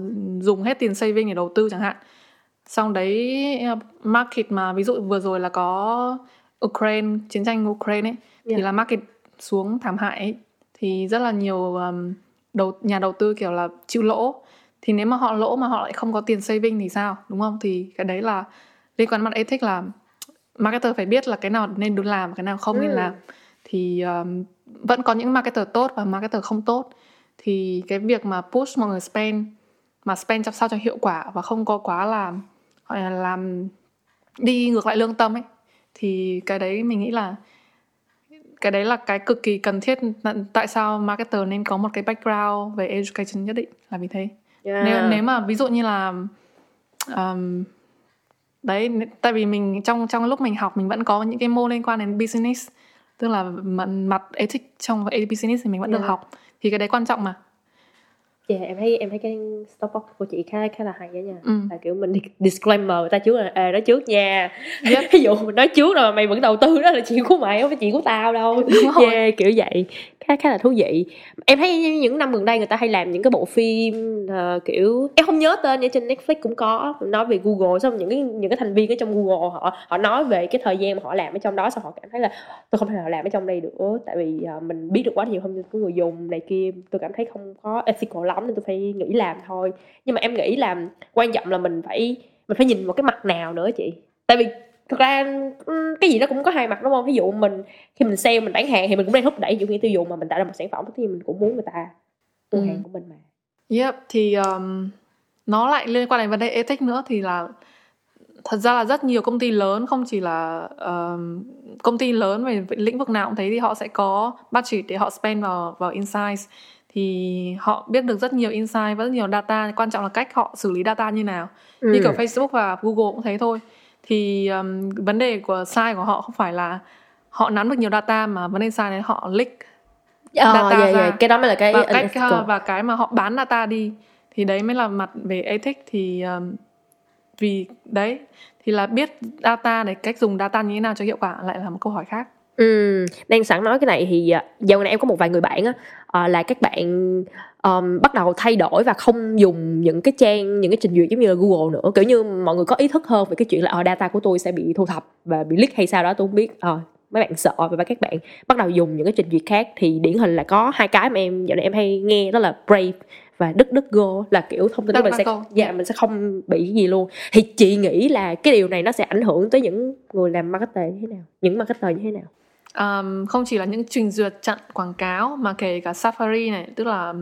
dùng hết tiền saving để đầu tư chẳng hạn xong đấy market mà ví dụ vừa rồi là có Ukraine chiến tranh Ukraine ấy thì Yeah. là market xuống thảm hại ấy. thì rất là nhiều um, đầu nhà đầu tư kiểu là chịu lỗ thì nếu mà họ lỗ mà họ lại không có tiền saving thì sao đúng không thì cái đấy là liên quan mặt ethic là marketer phải biết là cái nào nên được làm cái nào không nên Ừ. làm thì um, vẫn có những marketer tốt và marketer không tốt thì cái việc mà push mọi người spend mà spend cho sao cho hiệu quả và không có quá là gọi là làm đi ngược lại lương tâm ấy thì cái đấy mình nghĩ là cái đấy là cái cực kỳ cần thiết tại sao marketer nên có một cái background về education nhất định là vì thế Yeah. nếu nếu mà ví dụ như là um, đấy tại vì mình trong trong lúc mình học mình vẫn có những cái môn liên quan đến business tức là mặt, mặt ethics trong business thì mình vẫn Yeah. được học thì cái đấy quan trọng mà Dạ em thấy em thấy cái stopbox của chị khá khá là hay đó nha. ừ. Là kiểu mình disclaimer người ta trước là à, nói trước nha. Yep. (laughs) Ví dụ mình nói trước rồi mà mày vẫn đầu tư đó là chuyện của mày không phải chuyện của tao đâu. Đúng rồi. Yeah, kiểu vậy khá khá là thú vị. Em thấy những năm gần đây người ta hay làm những cái bộ phim uh, kiểu em không nhớ tên nhưng trên Netflix cũng có nói về Google xong những cái những cái thành viên ở trong Google họ họ nói về cái thời gian mà họ làm ở trong đó xong họ cảm thấy là tôi không thể nào làm ở trong đây được tại vì uh, mình biết được quá nhiều thông tin của người dùng này kia tôi cảm thấy không có ethical lắm nên tôi phải nghỉ làm thôi nhưng mà em nghĩ là quan trọng là mình phải mình phải nhìn vào cái mặt nào nữa chị tại vì thật ra ừm, cái gì nó cũng có hai mặt đúng không? Ví dụ mình khi mình sale mình bán hàng thì mình cũng đang thúc đẩy những người tiêu dùng mà mình tạo ra một sản phẩm thì mình cũng muốn người ta mua Ừ. hàng của mình mà. Yep, thì um, nó lại liên quan đến vấn đề ethics nữa thì là thật ra là rất nhiều công ty lớn không chỉ là um, công ty lớn về lĩnh vực nào cũng thấy thì họ sẽ có budget để họ spend vào vào insights. Thì họ biết được rất nhiều insight và rất nhiều data quan trọng là cách họ xử lý data như nào. Như kiểu Facebook và Google cũng thế thôi thì um, vấn đề của sai của họ không phải là họ nắm được nhiều data mà vấn đề sai là họ leak Ờ, data dạ, ra. dạ. cái đó mới là cái và cách unethical. và cái mà họ bán data đi thì đấy mới là mặt về ethics thì um, vì đấy thì là biết data để cách dùng data như thế nào cho hiệu quả lại là một câu hỏi khác Ừ, đang sẵn nói cái này thì à, dạo này em có một vài người bạn á à, là các bạn um, bắt đầu thay đổi và không dùng những cái trang những cái trình duyệt giống như là Google nữa. Kiểu như mọi người có ý thức hơn về cái chuyện là ờ, data của tôi sẽ bị thu thập và bị leak hay sao đó tôi không biết. Ờ, mấy bạn sợ và các bạn bắt đầu dùng những cái trình duyệt khác thì điển hình là có hai cái mà em dạo này em hay nghe đó là Brave và Đức Đức Go là kiểu thông tin của mình sẽ DuckDuckGo. dạ. mình sẽ không bị cái gì luôn. Thì chị nghĩ là cái điều này nó sẽ ảnh hưởng tới những người làm marketer như thế nào những marketer như thế nào um, không chỉ là những trình duyệt chặn quảng cáo mà kể cả Safari này tức là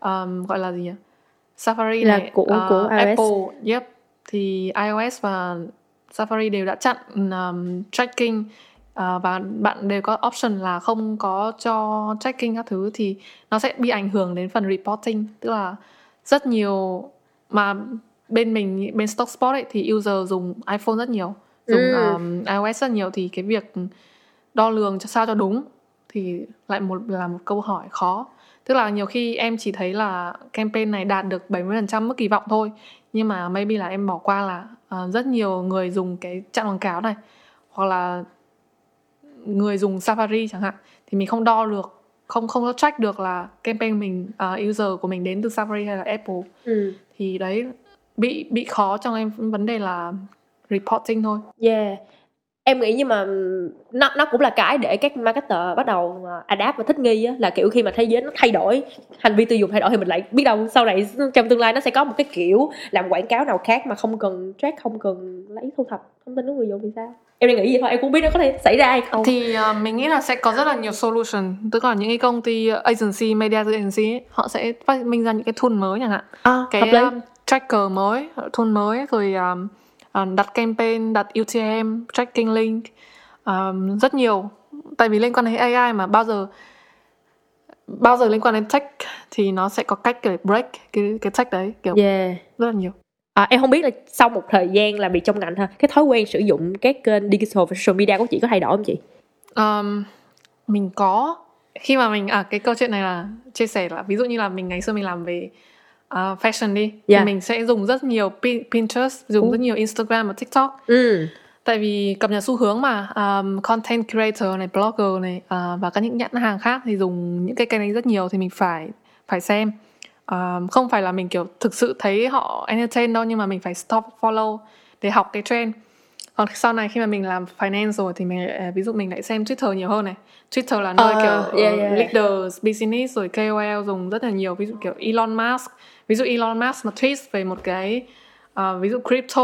à, um, gọi là gì nhỉ? Safari Là này của- uh, của iOS. Apple yep. Thì iOS và Safari đều đã chặn um, tracking. Uh, và bạn đều có option là không có cho tracking các thứ thì nó sẽ bị ảnh hưởng đến phần reporting. Tức là rất nhiều mà bên mình bên StockSpot ấy thì user dùng iPhone rất nhiều dùng Ừ. um, iOS rất nhiều thì cái việc đo lường cho sao cho đúng thì lại một là một câu hỏi khó. Tức là nhiều khi em chỉ thấy là campaign này đạt được 70% mức kỳ vọng thôi nhưng mà maybe là em bỏ qua là ờ, rất nhiều người dùng cái chặn quảng cáo này hoặc là người dùng Safari chẳng hạn thì mình không đo được không không có track được là campaign mình ờ, user của mình đến từ Safari hay là Apple. Ừ. thì đấy bị bị khó trong em vấn đề là reporting thôi. Yeah em nghĩ nhưng mà nó nó cũng là cái để các marketer bắt đầu à, adapt và thích nghi á là kiểu khi mà thế giới nó thay đổi hành vi tiêu dùng thay đổi thì mình lại biết đâu sau này trong tương lai nó sẽ có một cái kiểu làm quảng cáo nào khác mà không cần track không cần lấy thu thập thông tin của người dùng thì sao? Em đang nghĩ vậy thôi em cũng biết nó có thể xảy ra hay không. Thì ờ, mình nghĩ là sẽ có rất là nhiều solution tức là những cái công ty ờ, agency media agency ấy, họ sẽ phát minh ra những cái tool mới chẳng hạn. À, cái hợp lý. um, tracker mới tool mới rồi um, um, đặt campaign đặt UTM tracking link. Um, rất nhiều. Tại vì liên quan đến AI mà bao giờ bao giờ liên quan đến tech thì nó sẽ có cách để break cái cái tech đấy kiểu yeah. rất là nhiều. À, em không biết là sau một thời gian làm việc trong ngành ha cái thói quen sử dụng các kênh digital và social media của chị có thay đổi không chị? Um, mình có. Khi mà mình à cái câu chuyện này là chia sẻ là ví dụ như là mình ngày xưa mình làm về uh, fashion đi. Dạ. thì mình sẽ dùng rất nhiều Pin- Pinterest dùng Ủa. rất nhiều Instagram và TikTok. Ừ. Tại vì cập nhật xu hướng mà um, content creator này blogger này uh, và các những nhãn hàng khác thì dùng những cái kênh đấy rất nhiều thì mình phải phải xem. Um, không phải là mình kiểu thực sự thấy họ entertain đâu nhưng mà mình phải stop follow để học cái trend. Còn sau này khi mà mình làm finance rồi thì mình lại- ví dụ mình lại xem Twitter nhiều hơn này. Twitter là nơi Ờ, kiểu yeah, uh, yeah. leaders business rồi KOL dùng rất là nhiều. Ví dụ kiểu Elon Musk ví dụ Elon Musk mà tweet về một cái ờ, ví dụ crypto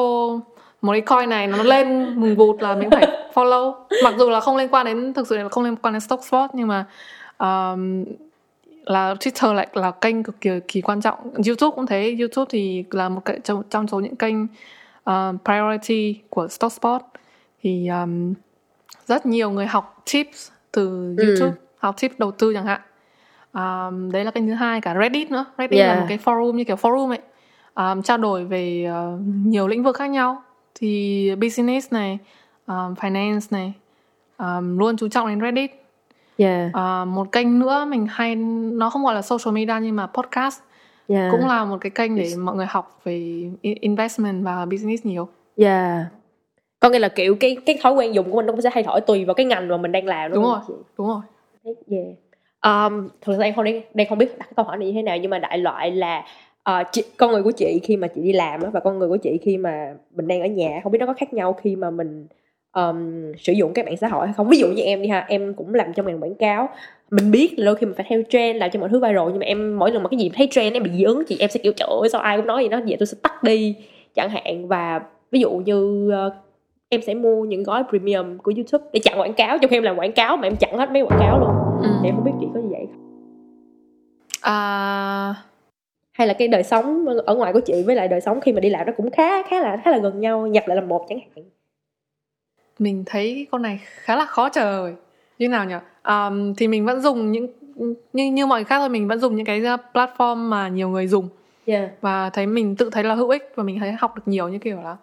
một cái coin này nó lên mùng vụt là mình phải follow. Mặc dù là không liên quan đến thực sự là không liên quan đến stock spot nhưng mà um, là Twitter lại là kênh cực kỳ, kỳ quan trọng. YouTube cũng thế YouTube thì là một cái trong, trong số những kênh uh, priority của StockSpot thì um, rất nhiều người học tips từ Ừ. YouTube học tips đầu tư chẳng hạn um, đấy là kênh thứ hai cả Reddit nữa. Reddit là Yeah. một cái forum như kiểu forum ấy. Um, trao đổi về uh, nhiều lĩnh vực khác nhau. Thì business này um, finance này um, luôn chú trọng đến Reddit. Yeah. Uh, một kênh nữa mình hay nó không gọi là social media nhưng mà podcast yeah. cũng là một cái kênh để mọi người học về investment và business nhiều. Yeah. Có nghĩa là kiểu cái cái thói quen dùng của mình nó cũng sẽ thay đổi tùy vào cái ngành mà mình đang làm đúng không? rồi đúng rồi. Yeah. Um, thực ra em không đang, đang không biết đặt câu hỏi này như thế nào nhưng mà đại loại là uh, chị, con người của chị khi mà chị đi làm á và con người của chị khi mà mình đang ở nhà không biết nó có khác nhau khi mà mình um, sử dụng các mạng xã hội hay không? Ví dụ như em đi ha em cũng làm trong ngành quảng cáo mình biết là đôi khi mình phải theo trend làm cho mọi thứ viral nhưng mà em mỗi lần mà cái gì thấy trend em bị dị ứng chị em sẽ kiểu trời ơi sao ai cũng nói gì đó? Vậy tôi sẽ tắt đi chẳng hạn. Và ví dụ như uh, em sẽ mua những gói premium của youtube để chặn quảng cáo trong khi em làm quảng cáo mà em chặn hết mấy quảng cáo luôn ừ. thì em không biết chị có như vậy không? À, hay là cái đời sống ở ngoài của chị với lại đời sống khi mà đi làm nó cũng khá khá là khá là gần nhau nhập lại là một chẳng hạn. Mình thấy con này khá là khó trả lời như nào nhỉ um, thì mình vẫn dùng những như như mọi người khác thôi mình vẫn dùng những cái uh, platform mà nhiều người dùng. Yeah. Và thấy mình tự thấy là hữu ích và mình thấy học được nhiều như kiểu là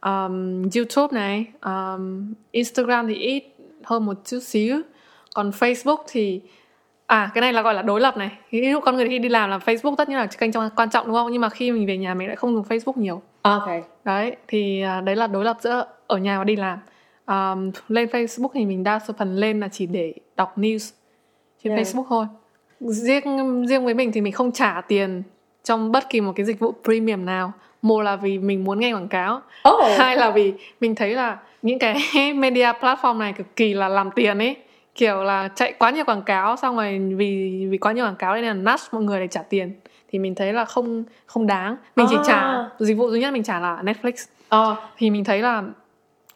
um, YouTube này um, Instagram thì ít hơn một chút xíu còn Facebook thì à cái này là gọi là đối lập này. Ví dụ con người khi đi làm là Facebook tất nhiên là kênh trong quan trọng đúng không? Nhưng mà khi mình về nhà mình lại không dùng Facebook nhiều. Ok. Đấy thì à, đấy là đối lập giữa ở nhà và đi làm. Um, lên Facebook thì mình đa số phần lên là chỉ để đọc news trên Yeah. Facebook thôi. Riêng riêng với mình thì mình không trả tiền trong bất kỳ một cái dịch vụ premium nào. Một là vì mình muốn nghe quảng cáo. Oh. Hai là vì mình thấy là những cái (laughs) media platform này cực kỳ là làm tiền ấy kiểu là chạy quá nhiều quảng cáo xong rồi vì vì quá nhiều quảng cáo nên là nudge mọi người để trả tiền. Thì mình thấy là không không đáng. Mình chỉ À. trả dịch vụ duy nhất mình trả là Netflix. Ờ. Thì mình thấy là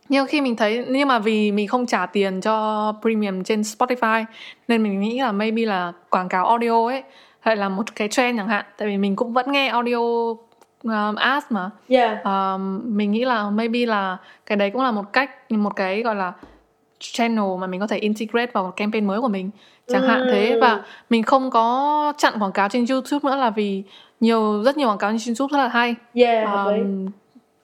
nhưng khi mình thấy nhưng mà vì mình không trả tiền cho premium trên Spotify nên mình nghĩ là maybe là quảng cáo audio ấy hay là một cái trend chẳng hạn. Tại vì mình cũng vẫn nghe audio um, ads mà. Yeah. Um, mình nghĩ là maybe là cái đấy cũng là một cách một cái gọi là channel mà mình có thể integrate vào một campaign mới của mình chẳng hạn thế Ừm. và mình không có chặn quảng cáo trên YouTube nữa là vì nhiều rất nhiều quảng cáo trên YouTube rất là hay yeah um,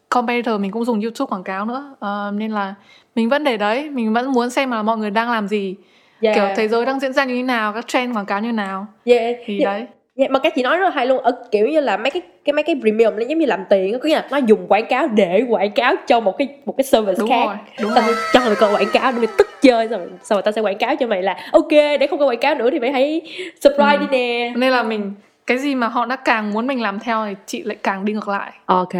competitor mình cũng dùng YouTube quảng cáo nữa um, nên là mình vẫn để đấy mình vẫn muốn xem là mọi người đang làm gì yeah. kiểu thế giới đang diễn ra như thế nào các trend quảng cáo như nào yeah. thì yeah. đấy Yeah, mà cái chị nói rất là hay luôn. Ở kiểu như là mấy cái cái mấy cái premium nó giống như làm tiền có nghĩa là nó dùng quảng cáo để quảng cáo cho một cái một cái service đúng khác. rồi đúng rồi. cho mày coi quảng cáo để mày tức chơi xong rồi, xong rồi tao sẽ quảng cáo cho mày là ok để không có quảng cáo nữa thì mày hãy subscribe Ừ. đi nè. Nên là mình cái gì mà họ đã càng muốn mình làm theo thì chị lại càng đi ngược lại. Ok.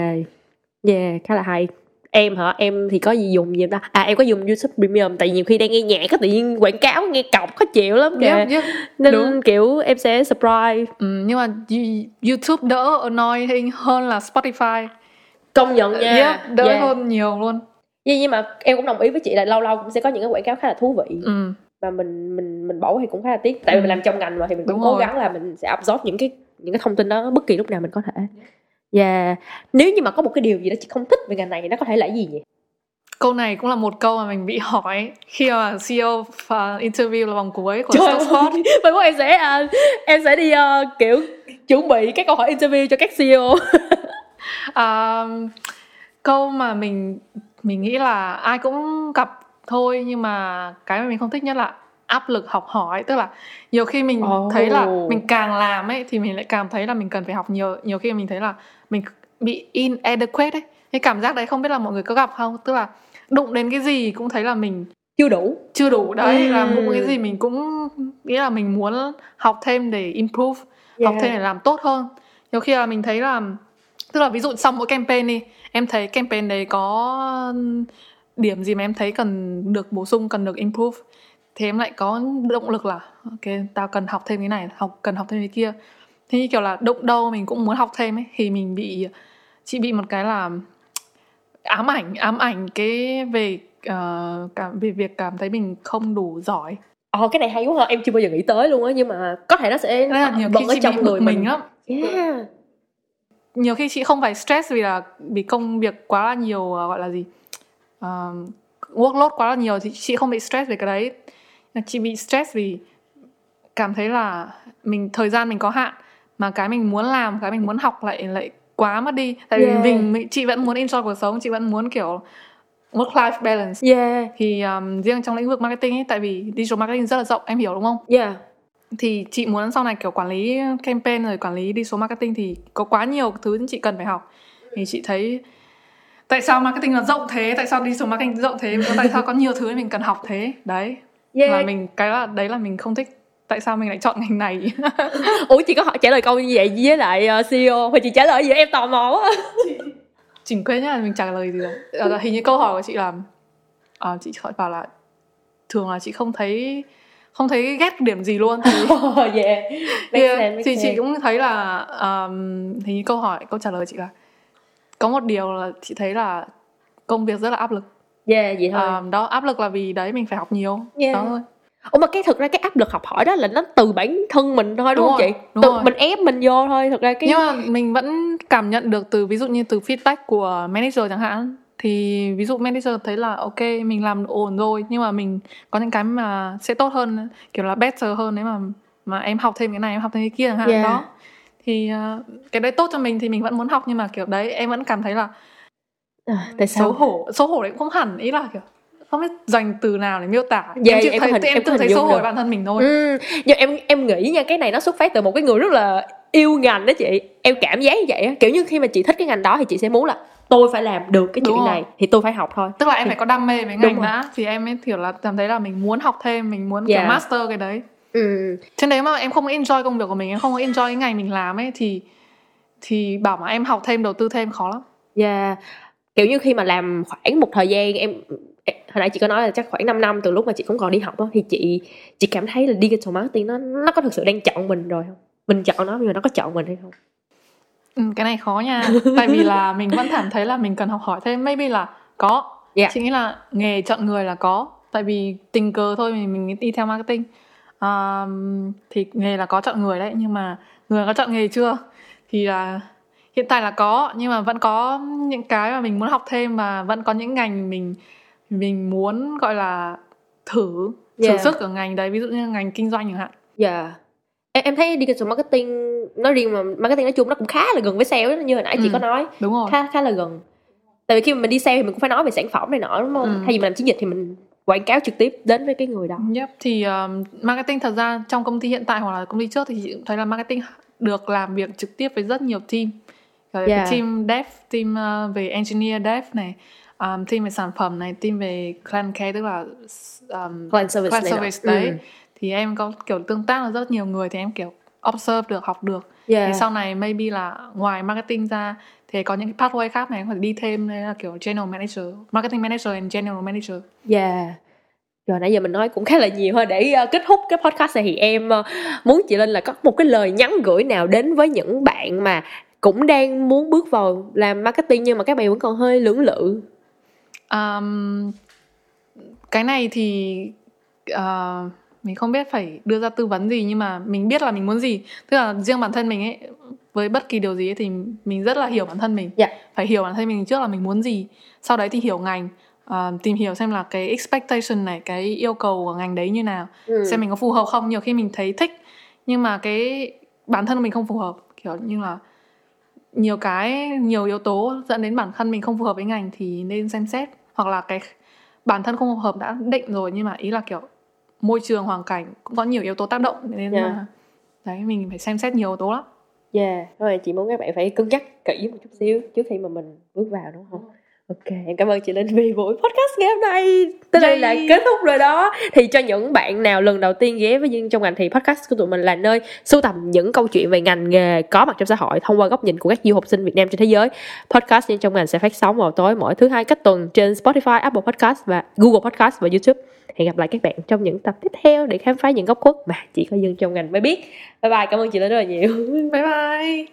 Yeah khá là hay em hả em thì có gì dùng gì ta à em có dùng youtube premium tại vì nhiều khi đang nghe nhạc có tự nhiên quảng cáo nghe cọc khó chịu lắm kìa Yep, yep. nên đúng. kiểu em sẽ subscribe Ừ, nhưng mà You- YouTube đỡ annoying hơn là Spotify công nhận nha Yep, đỡ Yeah. hơn nhiều luôn nhưng nhưng mà em cũng đồng ý với chị là lâu lâu cũng sẽ có những cái quảng cáo khá là thú vị ừ. mà mình mình mình bỏ thì cũng khá là tiếc tại vì Ừ. mình làm trong ngành mà thì mình cũng Đúng cố rồi. gắng là mình sẽ absorb những cái những cái thông tin đó bất kỳ lúc nào mình có thể và nếu như mà có một cái điều gì đó chị không thích về ngành này thì nó có thể là cái gì nhỉ? Câu này cũng là một câu mà mình bị hỏi khi mà CEO và interview là vòng cuối của Trời Salesforce. mốt (laughs) em sẽ à, em sẽ đi ờ, kiểu chuẩn bị các câu hỏi interview cho các CEO (laughs) À, câu mà mình mình nghĩ là ai cũng gặp thôi nhưng mà cái mà mình không thích nhất là áp lực học hỏi. Tức là nhiều khi mình Oh. thấy là mình càng làm ấy thì mình lại càng thấy là mình cần phải học nhiều nhiều khi mình thấy là mình bị inadequate ấy. Cái cảm giác đấy không biết là mọi người có gặp không? Tức là đụng đến cái gì cũng thấy là mình chưa đủ. chưa đủ. Đấy Ừ. làm đụng cái gì mình cũng nghĩ là mình muốn học thêm để improve học thêm để làm tốt hơn. Nhiều khi là mình thấy là tức là ví dụ sau mỗi campaign đi em thấy campaign đấy có điểm gì mà em thấy cần được bổ sung cần được improve thì em lại có động lực là ok tao cần học thêm cái này học cần học thêm cái kia thế như kiểu là động đâu mình cũng muốn học thêm ấy thì mình bị chị bị một cái là ám ảnh ám ảnh cái về ờ, cảm về việc cảm thấy mình không đủ giỏi. Ồ cái này hay quá ha em chưa bao giờ nghĩ tới luôn á nhưng mà có thể nó sẽ là nhiều khi ở chị trong bị người bực mình. lắm yeah. nhiều khi chị không phải stress vì là vì công việc quá là nhiều ờ, gọi là gì Ờ, workload quá là nhiều thì chị không bị stress về cái đấy. Chị bị stress vì cảm thấy là mình thời gian mình có hạn mà cái mình muốn làm cái mình muốn học lại lại quá mất đi. Tại vì Yeah. mình chị vẫn muốn enjoy cuộc sống chị vẫn muốn kiểu work life balance. Yeah. Thì um, riêng trong lĩnh vực marketing ấy tại vì digital marketing rất là rộng em hiểu đúng không? Yeah. Thì chị muốn sau này kiểu quản lý campaign rồi quản lý digital marketing thì có quá nhiều thứ chị cần phải học. Thì chị thấy tại sao marketing nó rộng thế tại sao digital marketing rộng thế tại sao có nhiều thứ mình cần học thế? Đấy. Yeah. Là mình cái là đấy là mình không thích tại sao mình lại chọn ngành này? (laughs) Ủa chị có hỏi trả lời câu như vậy với lại ờ, CEO hay chị trả lời gì em tò mò quá. Chỉnh quên nhá mình trả lời gì rồi? Ờ, là hình như câu hỏi của chị là ờ, chị hỏi bảo là thường là chị không thấy không thấy ghét điểm gì luôn thì, (laughs) oh, yeah. Thì, Make sense, thì chị cũng thấy là um, hình như câu hỏi câu trả lời chị là có một điều là chị thấy là công việc rất là áp lực. Yeah vậy thôi. Um, đó áp lực là vì đấy mình phải học nhiều. Yeah. đó thôi Ủa mà cái thực ra cái áp lực học hỏi đó là nó từ bản thân mình thôi đúng, Đúng không rồi, chị? đúng từ rồi. mình ép mình vô thôi. Thực ra cái nhưng mà mình vẫn cảm nhận được từ ví dụ như từ feedback của manager chẳng hạn thì ví dụ manager thấy là ok mình làm ổn rồi nhưng mà mình có những cái mà sẽ tốt hơn kiểu là better hơn nếu mà mà em học thêm cái này em học thêm cái kia chẳng hạn Yeah. đó thì ờ, cái đấy tốt cho mình thì mình vẫn muốn học nhưng mà kiểu đấy em vẫn cảm thấy là à, tại xấu sao? hổ xấu hổ đấy cũng không hẳn ý là kiểu không biết dành từ nào để miêu tả Dạ, em chỉ em thấy hình- em, em tự thấy xấu hổ bản thân mình thôi Ừ, nhưng em em nghĩ nha cái này nó xuất phát từ một cái người rất là yêu ngành đó chị. Em cảm giác như vậy á, kiểu như khi mà chị thích cái ngành đó thì chị sẽ muốn là tôi phải làm được cái chuyện này thì tôi phải học thôi. tức là em phải có đam mê với ngành đã thì em mới kiểu là cảm thấy là mình muốn học thêm mình muốn Dạ. kiểu master cái đấy Ừ. chứ nếu mà em không enjoy công việc của mình em không có enjoy cái ngành mình làm ấy thì thì bảo mà em học thêm đầu tư thêm khó lắm Yeah. Kiểu như khi mà làm khoảng một thời gian em hồi nãy chị có nói là chắc khoảng 5 năm từ lúc mà chị cũng còn đi học đó thì chị chị cảm thấy là digital marketing nó nó có thực sự đang chọn mình rồi không? Mình chọn nó nhưng mà nó có chọn mình hay không? ừ, cái này khó nha tại vì là mình vẫn cảm thấy là mình cần học hỏi thêm maybe là có Dạ. chị nghĩ là nghề chọn người là có tại vì tình cờ thôi mình mình đi theo marketing à, thì nghề là có chọn người đấy nhưng mà người có chọn nghề chưa thì là hiện tại là có nhưng mà vẫn có những cái mà mình muốn học thêm và vẫn có những ngành mình mình muốn gọi là thử thử Yeah. sức ở ngành đấy ví dụ như ngành kinh doanh chẳng hạn Dạ. Em, em thấy digital marketing nói riêng mà marketing nói chung nó cũng khá là gần với sale đó, như hồi nãy chị Ừ. có nói, đúng rồi khá khá là gần. Tại vì khi mà mình đi sale thì mình cũng phải nói về sản phẩm này nọ đúng không? Ừ. Thay vì mình làm chiến dịch thì mình quảng cáo trực tiếp đến với cái người đó. Yep. thì um, marketing thật ra trong công ty hiện tại hoặc là công ty trước thì chị cũng thấy là marketing được làm việc trực tiếp với rất nhiều team Rồi Yeah. team dev, team uh, về engineer dev này, um, team về sản phẩm này, team về client care tức là um, Client service client này service đấy. Ừ. Thì em có kiểu tương tác với rất nhiều người thì em kiểu observe được, học được. Yeah. Thì sau này maybe là ngoài marketing ra thì có những cái pathway khác mà em thể đi thêm đấy là kiểu general manager, marketing manager and general manager. Yeah. Rồi nãy giờ mình nói cũng khá là nhiều thôi để ờ, kết thúc cái podcast này thì em ờ, muốn chị Linh là có một cái lời nhắn gửi nào đến với những bạn mà cũng đang muốn bước vào làm marketing nhưng mà các bạn vẫn còn hơi lưỡng lự. Um, cái này thì uh, mình không biết phải đưa ra tư vấn gì nhưng mà mình biết là mình muốn gì. Tức là riêng bản thân mình ấy với bất kỳ điều gì ấy, thì mình rất là hiểu bản thân mình. Dạ. phải hiểu bản thân mình trước là mình muốn gì sau đấy thì hiểu ngành. Uh, tìm hiểu xem là cái expectation này cái yêu cầu của ngành đấy như nào Ừ. xem mình có phù hợp không. Nhiều khi mình thấy thích nhưng mà cái bản thân mình không phù hợp kiểu như là nhiều cái nhiều yếu tố dẫn đến bản thân mình không phù hợp với ngành thì nên xem xét hoặc là cái bản thân không hợp đã định rồi nhưng mà ý là kiểu môi trường hoàn cảnh cũng có nhiều yếu tố tác động nên Yeah. là đấy mình phải xem xét nhiều yếu tố lắm Yeah, thôi chị muốn các bạn phải cân nhắc kỹ một chút xíu trước khi mà mình bước vào đúng không? Ok, em cảm ơn chị Linh vì buổi podcast ngày hôm nay. Tới đây là kết thúc rồi đó. Thì cho những bạn nào lần đầu tiên ghé với Dương trong ngành thì podcast của tụi mình là nơi sưu tầm những câu chuyện về ngành nghề có mặt trong xã hội thông qua góc nhìn của các du học sinh Việt Nam trên thế giới. Podcast Dương trong ngành sẽ phát sóng vào tối mỗi thứ hai cách tuần trên Spotify, Apple Podcast và Google Podcast và YouTube. Hẹn gặp lại các bạn trong những tập tiếp theo để khám phá những góc khuất mà chỉ có Dương trong ngành mới biết. Bye bye, cảm ơn chị Linh rất là nhiều. (laughs) bye bye